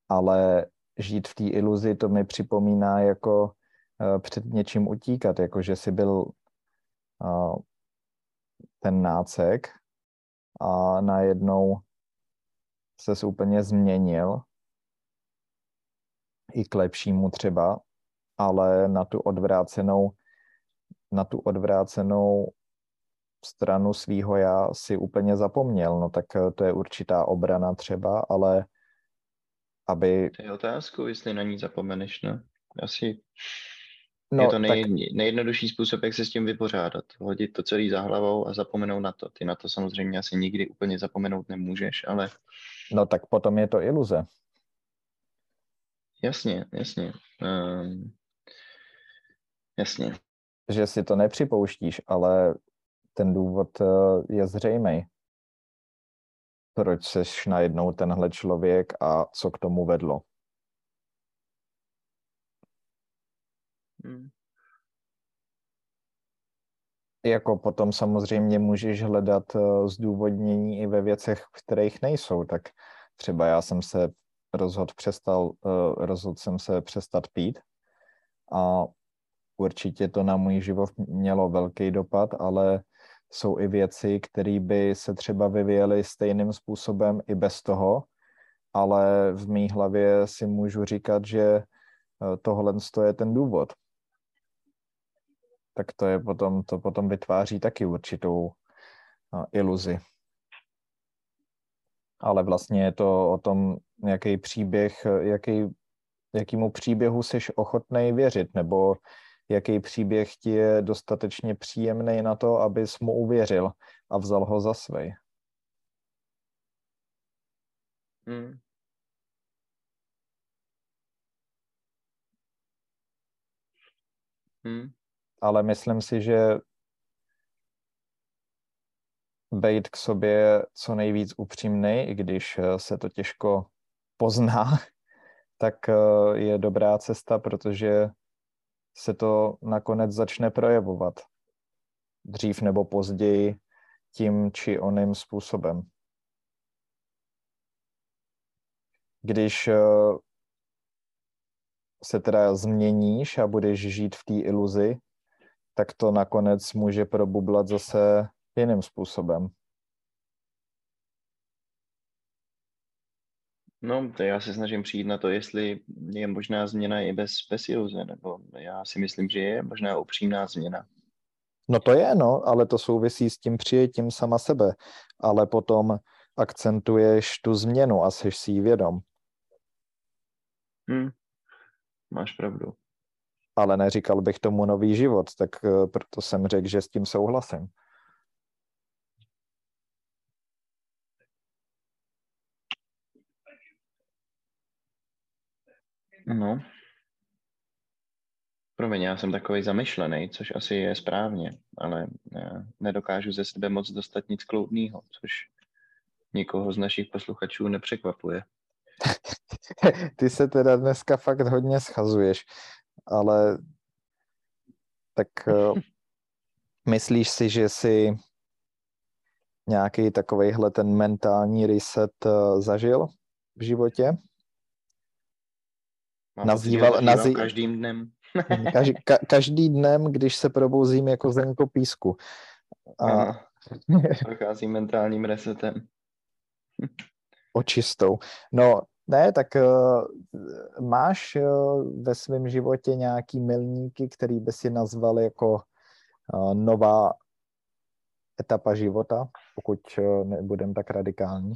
Speaker 2: ale žít v té iluzi, to mi připomíná jako uh, před něčím utíkat, jako že jsi byl uh, ten nácek a najednou se úplně změnil i k lepšímu třeba, ale na tu odvrácenou na tu odvrácenou stranu svýho já si úplně zapomněl, no tak eh, to je určitá obrana třeba, ale aby...
Speaker 1: To je otázku, jestli na ní zapomeneš, no. Asi no, je to nej, tak... nejjednodušší způsob, jak se s tím vypořádat. Hodit to celý za hlavou a zapomenout na to. Ty na to samozřejmě asi nikdy úplně zapomenout nemůžeš, ale...
Speaker 2: No tak potom je to iluze.
Speaker 1: Jasně, jasně. Um, jasně.
Speaker 2: Že si to nepřipouštíš, ale ten důvod eh, je zřejmý. Proč seš najednou tenhle člověk a co k tomu vedlo? Hmm. Jako potom samozřejmě můžeš hledat eh, zdůvodnění i ve věcech, v kterých nejsou. Tak třeba já jsem se rozhodl přestal, eh, rozhodl jsem se přestat pít a určitě to na můj život mělo velký dopad, ale jsou i věci, které by se třeba vyvíjely stejným způsobem i bez toho, ale v mý hlavě si můžu říkat, že eh, tohle je ten důvod. Tak to je potom, to potom vytváří taky určitou eh, iluzi. Ale vlastně je to o tom, jaký příběh, jaký, jakýmu příběhu jsi ochotný věřit, nebo jaký příběh ti je dostatečně příjemný na to, abys mu uvěřil a vzal ho za svej. Hmm. Hmm. Ale myslím si, že být k sobě co nejvíc upřímný, i když eh, se to těžko pozná, *laughs* tak eh, je dobrá cesta, protože se to nakonec začne projevovat. Dřív nebo později tím či oným způsobem. Když eh, se teda změníš a budeš žít v té iluzi, tak to nakonec může probublat zase jiným způsobem.
Speaker 1: No, to já se snažím přijít na to, jestli je možná změna i bez, bez iluze, nebo já si myslím, že je možná upřímná změna.
Speaker 2: No to je, no, ale to souvisí s tím přijetím sama sebe, ale potom akcentuješ tu změnu a jsi si jí vědom.
Speaker 1: Hmm. Máš pravdu.
Speaker 2: Ale neříkal bych tomu nový život, tak eh, proto jsem řekl, že s tím souhlasím.
Speaker 1: No. Promiň, já jsem takový zamyšlený, což asi je správně, ale nedokážu ze sebe moc dostat nic kloudného, což nikoho z našich posluchačů nepřekvapuje. *laughs*
Speaker 2: Ty se teda dneska fakt hodně schazuješ, ale tak uh, *laughs* myslíš si, že si nějaký takovejhle ten mentální reset uh, zažil v životě?
Speaker 1: Nazýval, nazý... každým dnem. *laughs*
Speaker 2: každý, ka, každý dnem, když se probouzím jako zrnko písku.
Speaker 1: A... *laughs* Prochází mentálním resetem.
Speaker 2: Očistou. No, Ne, tak uh, máš uh, ve svém životě nějaký milníky, který by si nazval jako uh, nová etapa života, pokud uh, nebudem tak radikální?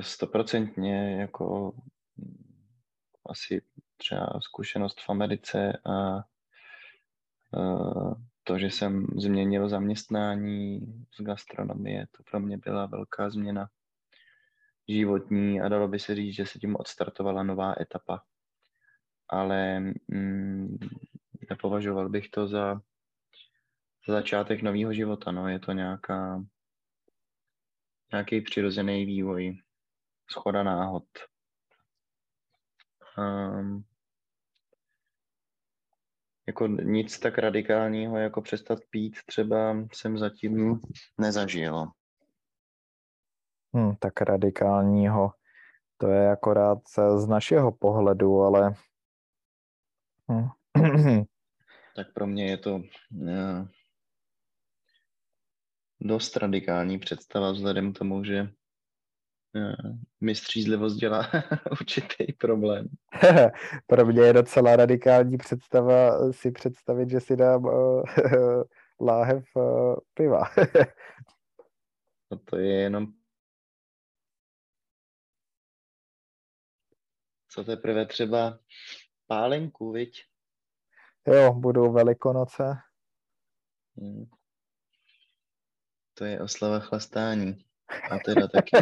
Speaker 1: Stoprocentně jako asi třeba zkušenost v Americe a to, že jsem změnil zaměstnání z gastronomie, to pro mě byla velká změna životní a dalo by se říct, že se tím odstartovala nová etapa. Ale mm, nepovažoval bych to za, za začátek nového života. No. Je to nějaká, nějaký přirozený vývoj, schoda náhod. Um, jako nic tak radikálního, jako přestat pít, třeba jsem zatím nezažil.
Speaker 2: Hmm, tak radikálního, to je akorát z našeho pohledu, ale...
Speaker 1: Hmm. *clears throat* tak pro mě je to uh, dost radikální představa vzhledem k tomu, že mi střízlivost dělá *laughs* určitý problém. *laughs*
Speaker 2: Pro mě je docela radikální představa si představit, že si dám uh, *laughs* láhev uh, piva.
Speaker 1: no to je jenom co teprve třeba pálenku, viď?
Speaker 2: Jo, budou velikonoce.
Speaker 1: Hmm. To je oslava chlastání. A teda taky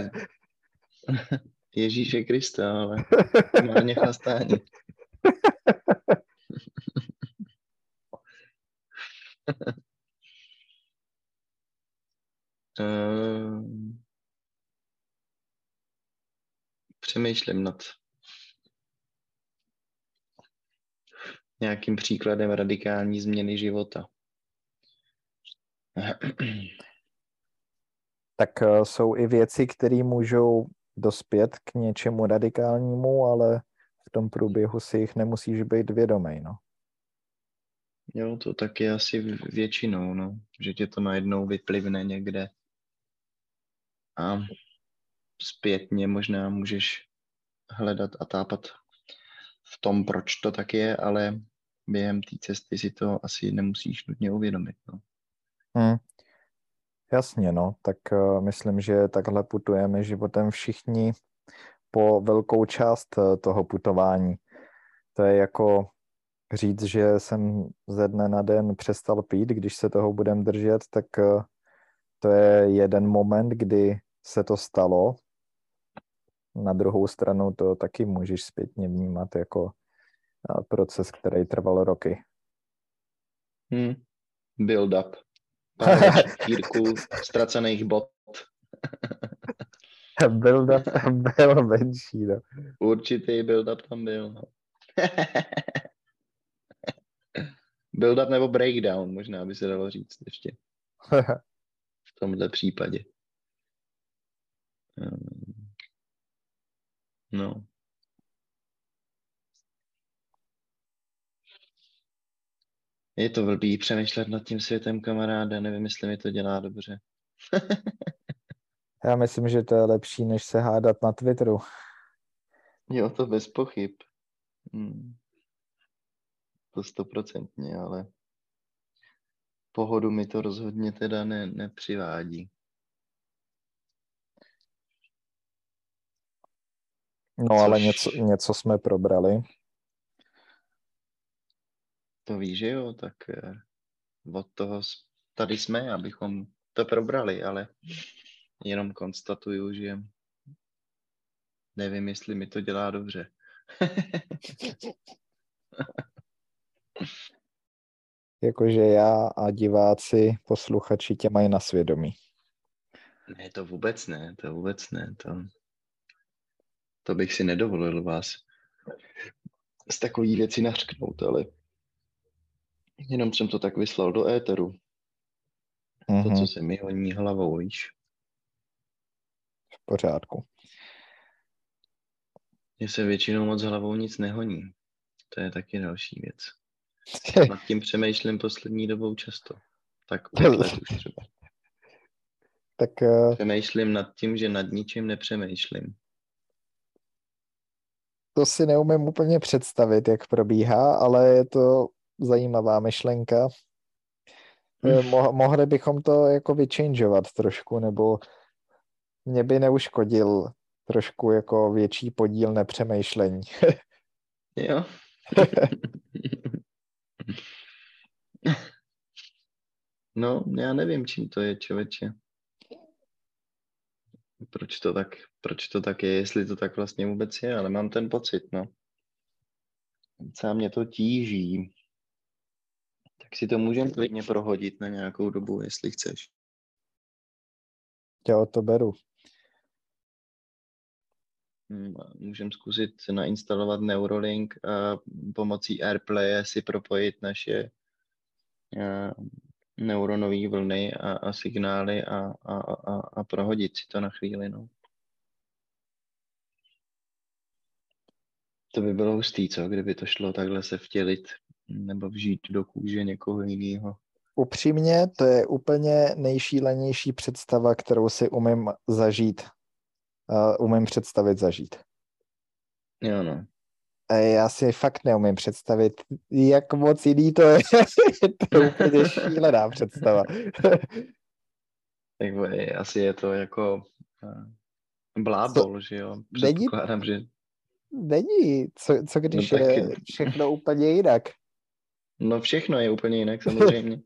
Speaker 1: *laughs* Ježíše Krista, ale *laughs* normálně chlastání. *laughs* Ehm, přemýšlím nad nějakým příkladem radikální změny života.
Speaker 2: tak eh, jsou i věci, které můžou dospět k něčemu radikálnímu, ale v tom průběhu si jich nemusíš být vědomý, no.
Speaker 1: Jo, to tak je asi většinou, no, že tě to najednou vyplivne někde a zpětně možná můžeš hledat a tápat v tom, proč to tak je, ale během té cesty si to asi nemusíš nutně uvědomit. No.
Speaker 2: Hmm. Jasně, no, tak uh, myslím, že takhle putujeme životem všichni po velkou část uh, toho putování. To je jako říct, že jsem ze dne na den přestal pít, když se toho budem držet, tak uh, to je jeden moment, kdy se to stalo. Na druhou stranu to taky můžeš zpětně vnímat jako proces, který trval roky.
Speaker 1: Hmm. Build up pár *laughs* štírků ztracených bot. *laughs*
Speaker 2: build-up tam byl menší, no.
Speaker 1: Určitý build-up tam byl, no. *laughs* build-up nebo breakdown, možná by se dalo říct ještě. v tomhle případě. Ehm, no. Je to blbý přemýšlet nad tím světem kamaráda, nevím, jestli mi to dělá dobře. *laughs*
Speaker 2: Já myslím, že to je lepší, než se hádat na Twitteru.
Speaker 1: Jo, to bez pochyb. Hmm. To stoprocentně, ale pohodu mi to rozhodně teda ne, nepřivádí.
Speaker 2: No Což... ale něco, něco jsme probrali
Speaker 1: to ví, že jo, tak eh, od toho tady jsme, abychom to probrali, ale jenom konstatuju, že nevím, jestli mi to dělá dobře. *laughs*
Speaker 2: Jakože já a diváci, posluchači tě mají na svědomí.
Speaker 1: Ne, to vůbec ne, to vůbec ne. To, to bych si nedovolil vás z takový věci nařknout, ale Jenom jsem to tak vyslal do éteru. Mm-hmm. To, co mhm. se mi honí hlavou, víš.
Speaker 2: V pořádku.
Speaker 1: Mně se většinou moc hlavou nic nehoní. To je taky další věc. *laughs* Nad tím přemýšlím poslední dobou často. Tak *laughs* už třeba.
Speaker 2: Tak uh,
Speaker 1: Přemýšlím nad tím, že nad ničím nepřemýšlím.
Speaker 2: to si neumím úplně představit, jak probíhá, ale je to zajímavá myšlenka. Eh, Mo- mohli bychom to jako vychangeovat trošku, nebo mě by neuškodil trošku jako větší podíl nepřemýšlení. *laughs*
Speaker 1: Jo? *laughs* no, já nevím, čím to je, člověče. Proč to tak, proč to tak je, jestli to tak vlastně vůbec je, ale mám ten pocit, no. Docela mě to tíží. Tak si to můžeme klidně prohodit na nějakou dobu, jestli chceš.
Speaker 2: Já o to beru.
Speaker 1: Můžeme zkusit nainstalovat Neurolink a pomocí AirPlay si propojit naše eh, neuronové vlny a, a signály a, a, a, a prohodit si to na chvíli. No. To by bylo hustý, co? Kdyby to šlo takhle se vtělit nebo vžít do kůže někoho jiného.
Speaker 2: Upřímně, to je úplně nejšílenější představa, kterou si umím zažít. Uh, umím představit zažít.
Speaker 1: Jo, no.
Speaker 2: A já si fakt neumím představit, jak moc jiný to je. *laughs* to je úplně šílená představa. *laughs*
Speaker 1: tak asi je to jako uh, blábol, že jo?
Speaker 2: Není,
Speaker 1: že...
Speaker 2: Není. Co, co když
Speaker 1: No
Speaker 2: je všechno úplně jinak?
Speaker 1: No všechno je úplně jinak *laughs* samozřejmě.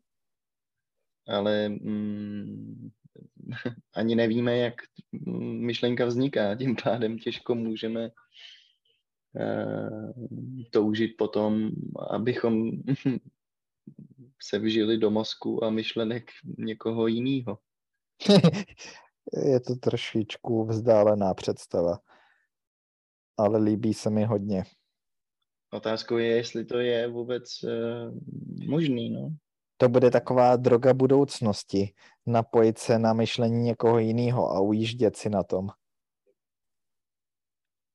Speaker 1: Ale mm, *laughs* ani nevíme, jak myšlenka vzniká. Tím pádem těžko můžeme uh, toužit potom, abychom *laughs* se vžili do mozku a myšlenek někoho jiného.
Speaker 2: je to trošičku vzdálená představa. Ale líbí se mi hodně.
Speaker 1: Otázkou je, jestli to je vůbec uh, možný, no.
Speaker 2: To bude taková droga budoucnosti. Napojit se na myšlení někoho jiného a ujíždět si na tom.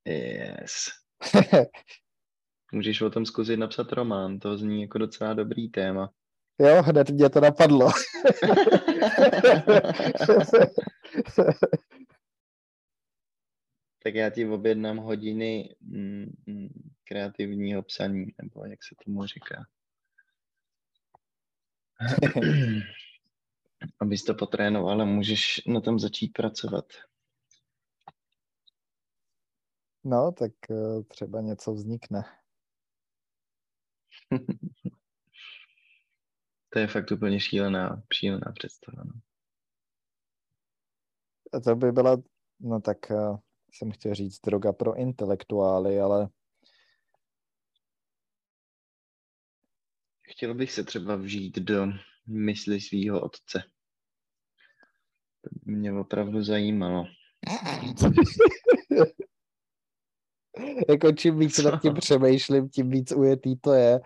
Speaker 1: Yes. *laughs* Můžeš o tom zkusit napsat román, to zní jako docela dobrý téma.
Speaker 2: jo, hned mě to napadlo. *laughs* *laughs*
Speaker 1: tak já ti objednám hodiny mm, mm, kreativního psaní, nebo jak se tomu říká. *clears throat* Abys to potrénoval, ale můžeš na tom začít pracovat.
Speaker 2: no, tak eh, třeba něco vznikne. *laughs*
Speaker 1: to je fakt úplně šílená, šílená představa. No.
Speaker 2: A to by byla, no tak uh, jsem chtěl říct droga pro intelektuály, ale
Speaker 1: Chtěl bych se třeba vžít do mysli svého otce. To by mě opravdu zajímalo. *laughs*
Speaker 2: jako čím víc nad tím přemýšlím, tím víc ujetý to je.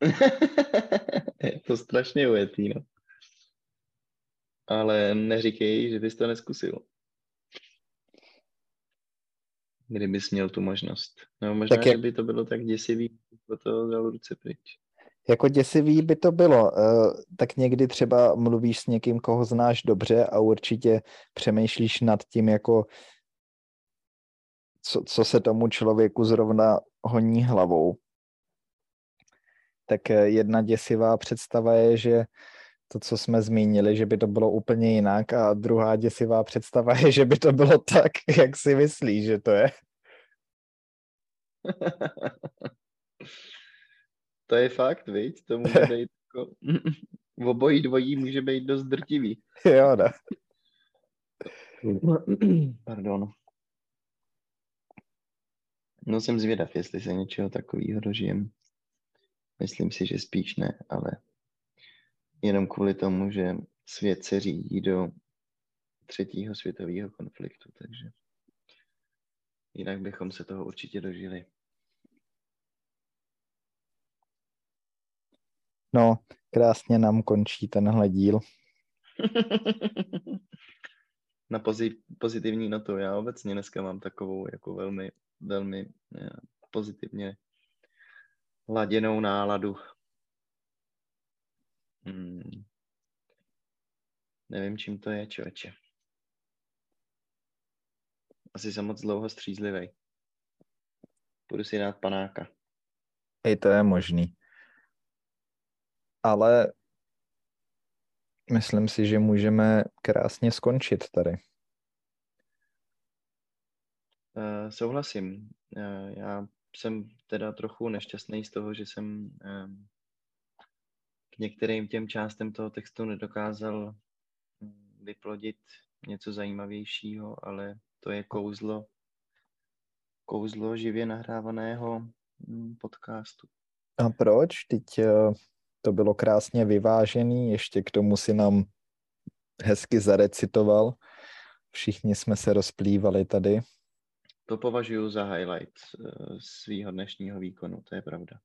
Speaker 2: *laughs*
Speaker 1: je to strašně ujetý, no. Ale neříkej, že bys to neskusil. Kdybys měl tu možnost. No možná,
Speaker 2: Tak je-
Speaker 1: že by to bylo tak děsivý, že to dal ruce pryč.
Speaker 2: Jako děsivý by to bylo. eh, Tak někdy třeba mluvíš s někým, koho znáš dobře a určitě přemýšlíš nad tím, jako co, co se tomu člověku zrovna honí hlavou. Tak eh, jedna děsivá představa je, že to, co jsme zmínili, že by to bylo úplně jinak a druhá děsivá představa je, že by to bylo tak, *laughs* jak si myslíš, že to je. *laughs*
Speaker 1: to je fakt, viď? To může *laughs* být jako... v obojí dvojí může být dost drtivý.
Speaker 2: jo, ne? *clears throat*
Speaker 1: Pardon. No jsem zvědav, jestli se něčeho takového dožijem. Myslím si, že spíš ne, ale jenom kvůli tomu, že svět se řídí do třetího světového konfliktu, takže jinak bychom se toho určitě dožili.
Speaker 2: No, krásně nám končí tenhle díl. *laughs*
Speaker 1: Na pozi- pozitivní notu. Já obecně dneska mám takovou jako velmi, velmi eh, pozitivně laděnou náladu. Hmm. Nevím, čím to je, člověče. Asi jsem moc dlouho střízlivý. Budu si dát panáka.
Speaker 2: I to je možný. Ale myslím si, že můžeme krásně skončit tady.
Speaker 1: Uh, souhlasím. Uh, já jsem teda trochu nešťastný z toho, že jsem uh, k některým těm částem toho textu nedokázal hm, vyplodit něco zajímavějšího, ale to je kouzlo, kouzlo živě nahrávaného hm, podcastu.
Speaker 2: A proč? Teď to bylo krásně vyvážený, ještě k tomu si nám hezky zarecitoval. Všichni jsme se rozplývali tady.
Speaker 1: To považuji za highlight eh, svého dnešního výkonu, to je pravda.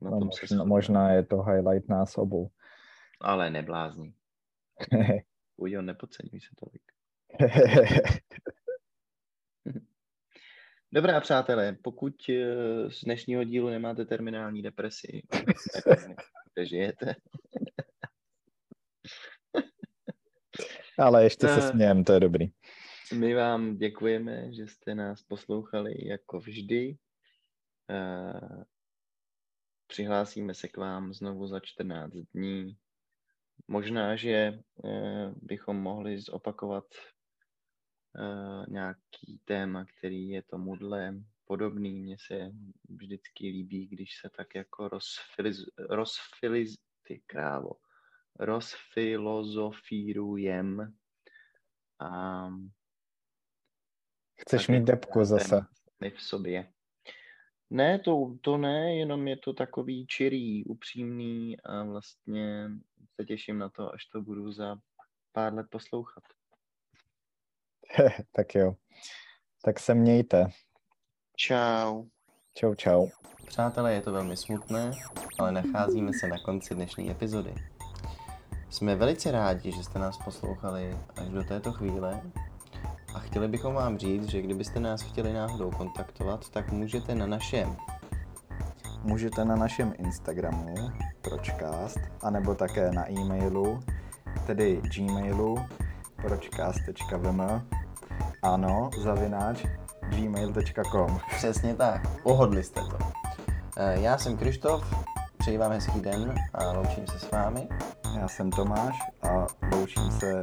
Speaker 2: Na no, tom možná, možná je to highlight nás obou.
Speaker 1: Ale neblázní. *laughs* Ujo, nepodceňuj se tolik. *laughs* Dobrá, přátelé, pokud eh, z dnešního dílu nemáte terminální depresi, kde žijete. *laughs*
Speaker 2: Ale ještě se eh, smějem, to je dobrý.
Speaker 1: My vám děkujeme, že jste nás poslouchali jako vždy. Eh, přihlásíme se k vám znovu za 14 dní. Možná, že bychom mohli zopakovat uh, nějaký téma, který je tomuhle podobný. Mně se vždycky líbí, když se tak jako rozfiliz, rozfiliz, ty krávo, rozfilozofírujem a
Speaker 2: Chceš mít depku zase.
Speaker 1: My v sobě. Ne, to, to ne, jenom je to takový čirý, upřímný a vlastně se těším na to, až to budu za pár let poslouchat. *laughs*
Speaker 2: tak jo. Tak se mějte.
Speaker 1: Čau.
Speaker 2: Čau, čau.
Speaker 1: Přátelé, je to velmi smutné, ale nacházíme se na konci dnešní epizody. Jsme velice rádi, že jste nás poslouchali až do této chvíle a chtěli bychom vám říct, že kdybyste nás chtěli náhodou kontaktovat, tak můžete na našem
Speaker 2: Můžete na našem Instagramu pročcast, anebo také na e-mailu, tedy gmailu pročcast.vm ano, zavináč gmail.com
Speaker 1: Přesně tak, pohodli jste to. Eh, já jsem Krištof, přeji vám hezký den a loučím se s vámi.
Speaker 2: Já jsem Tomáš a loučím se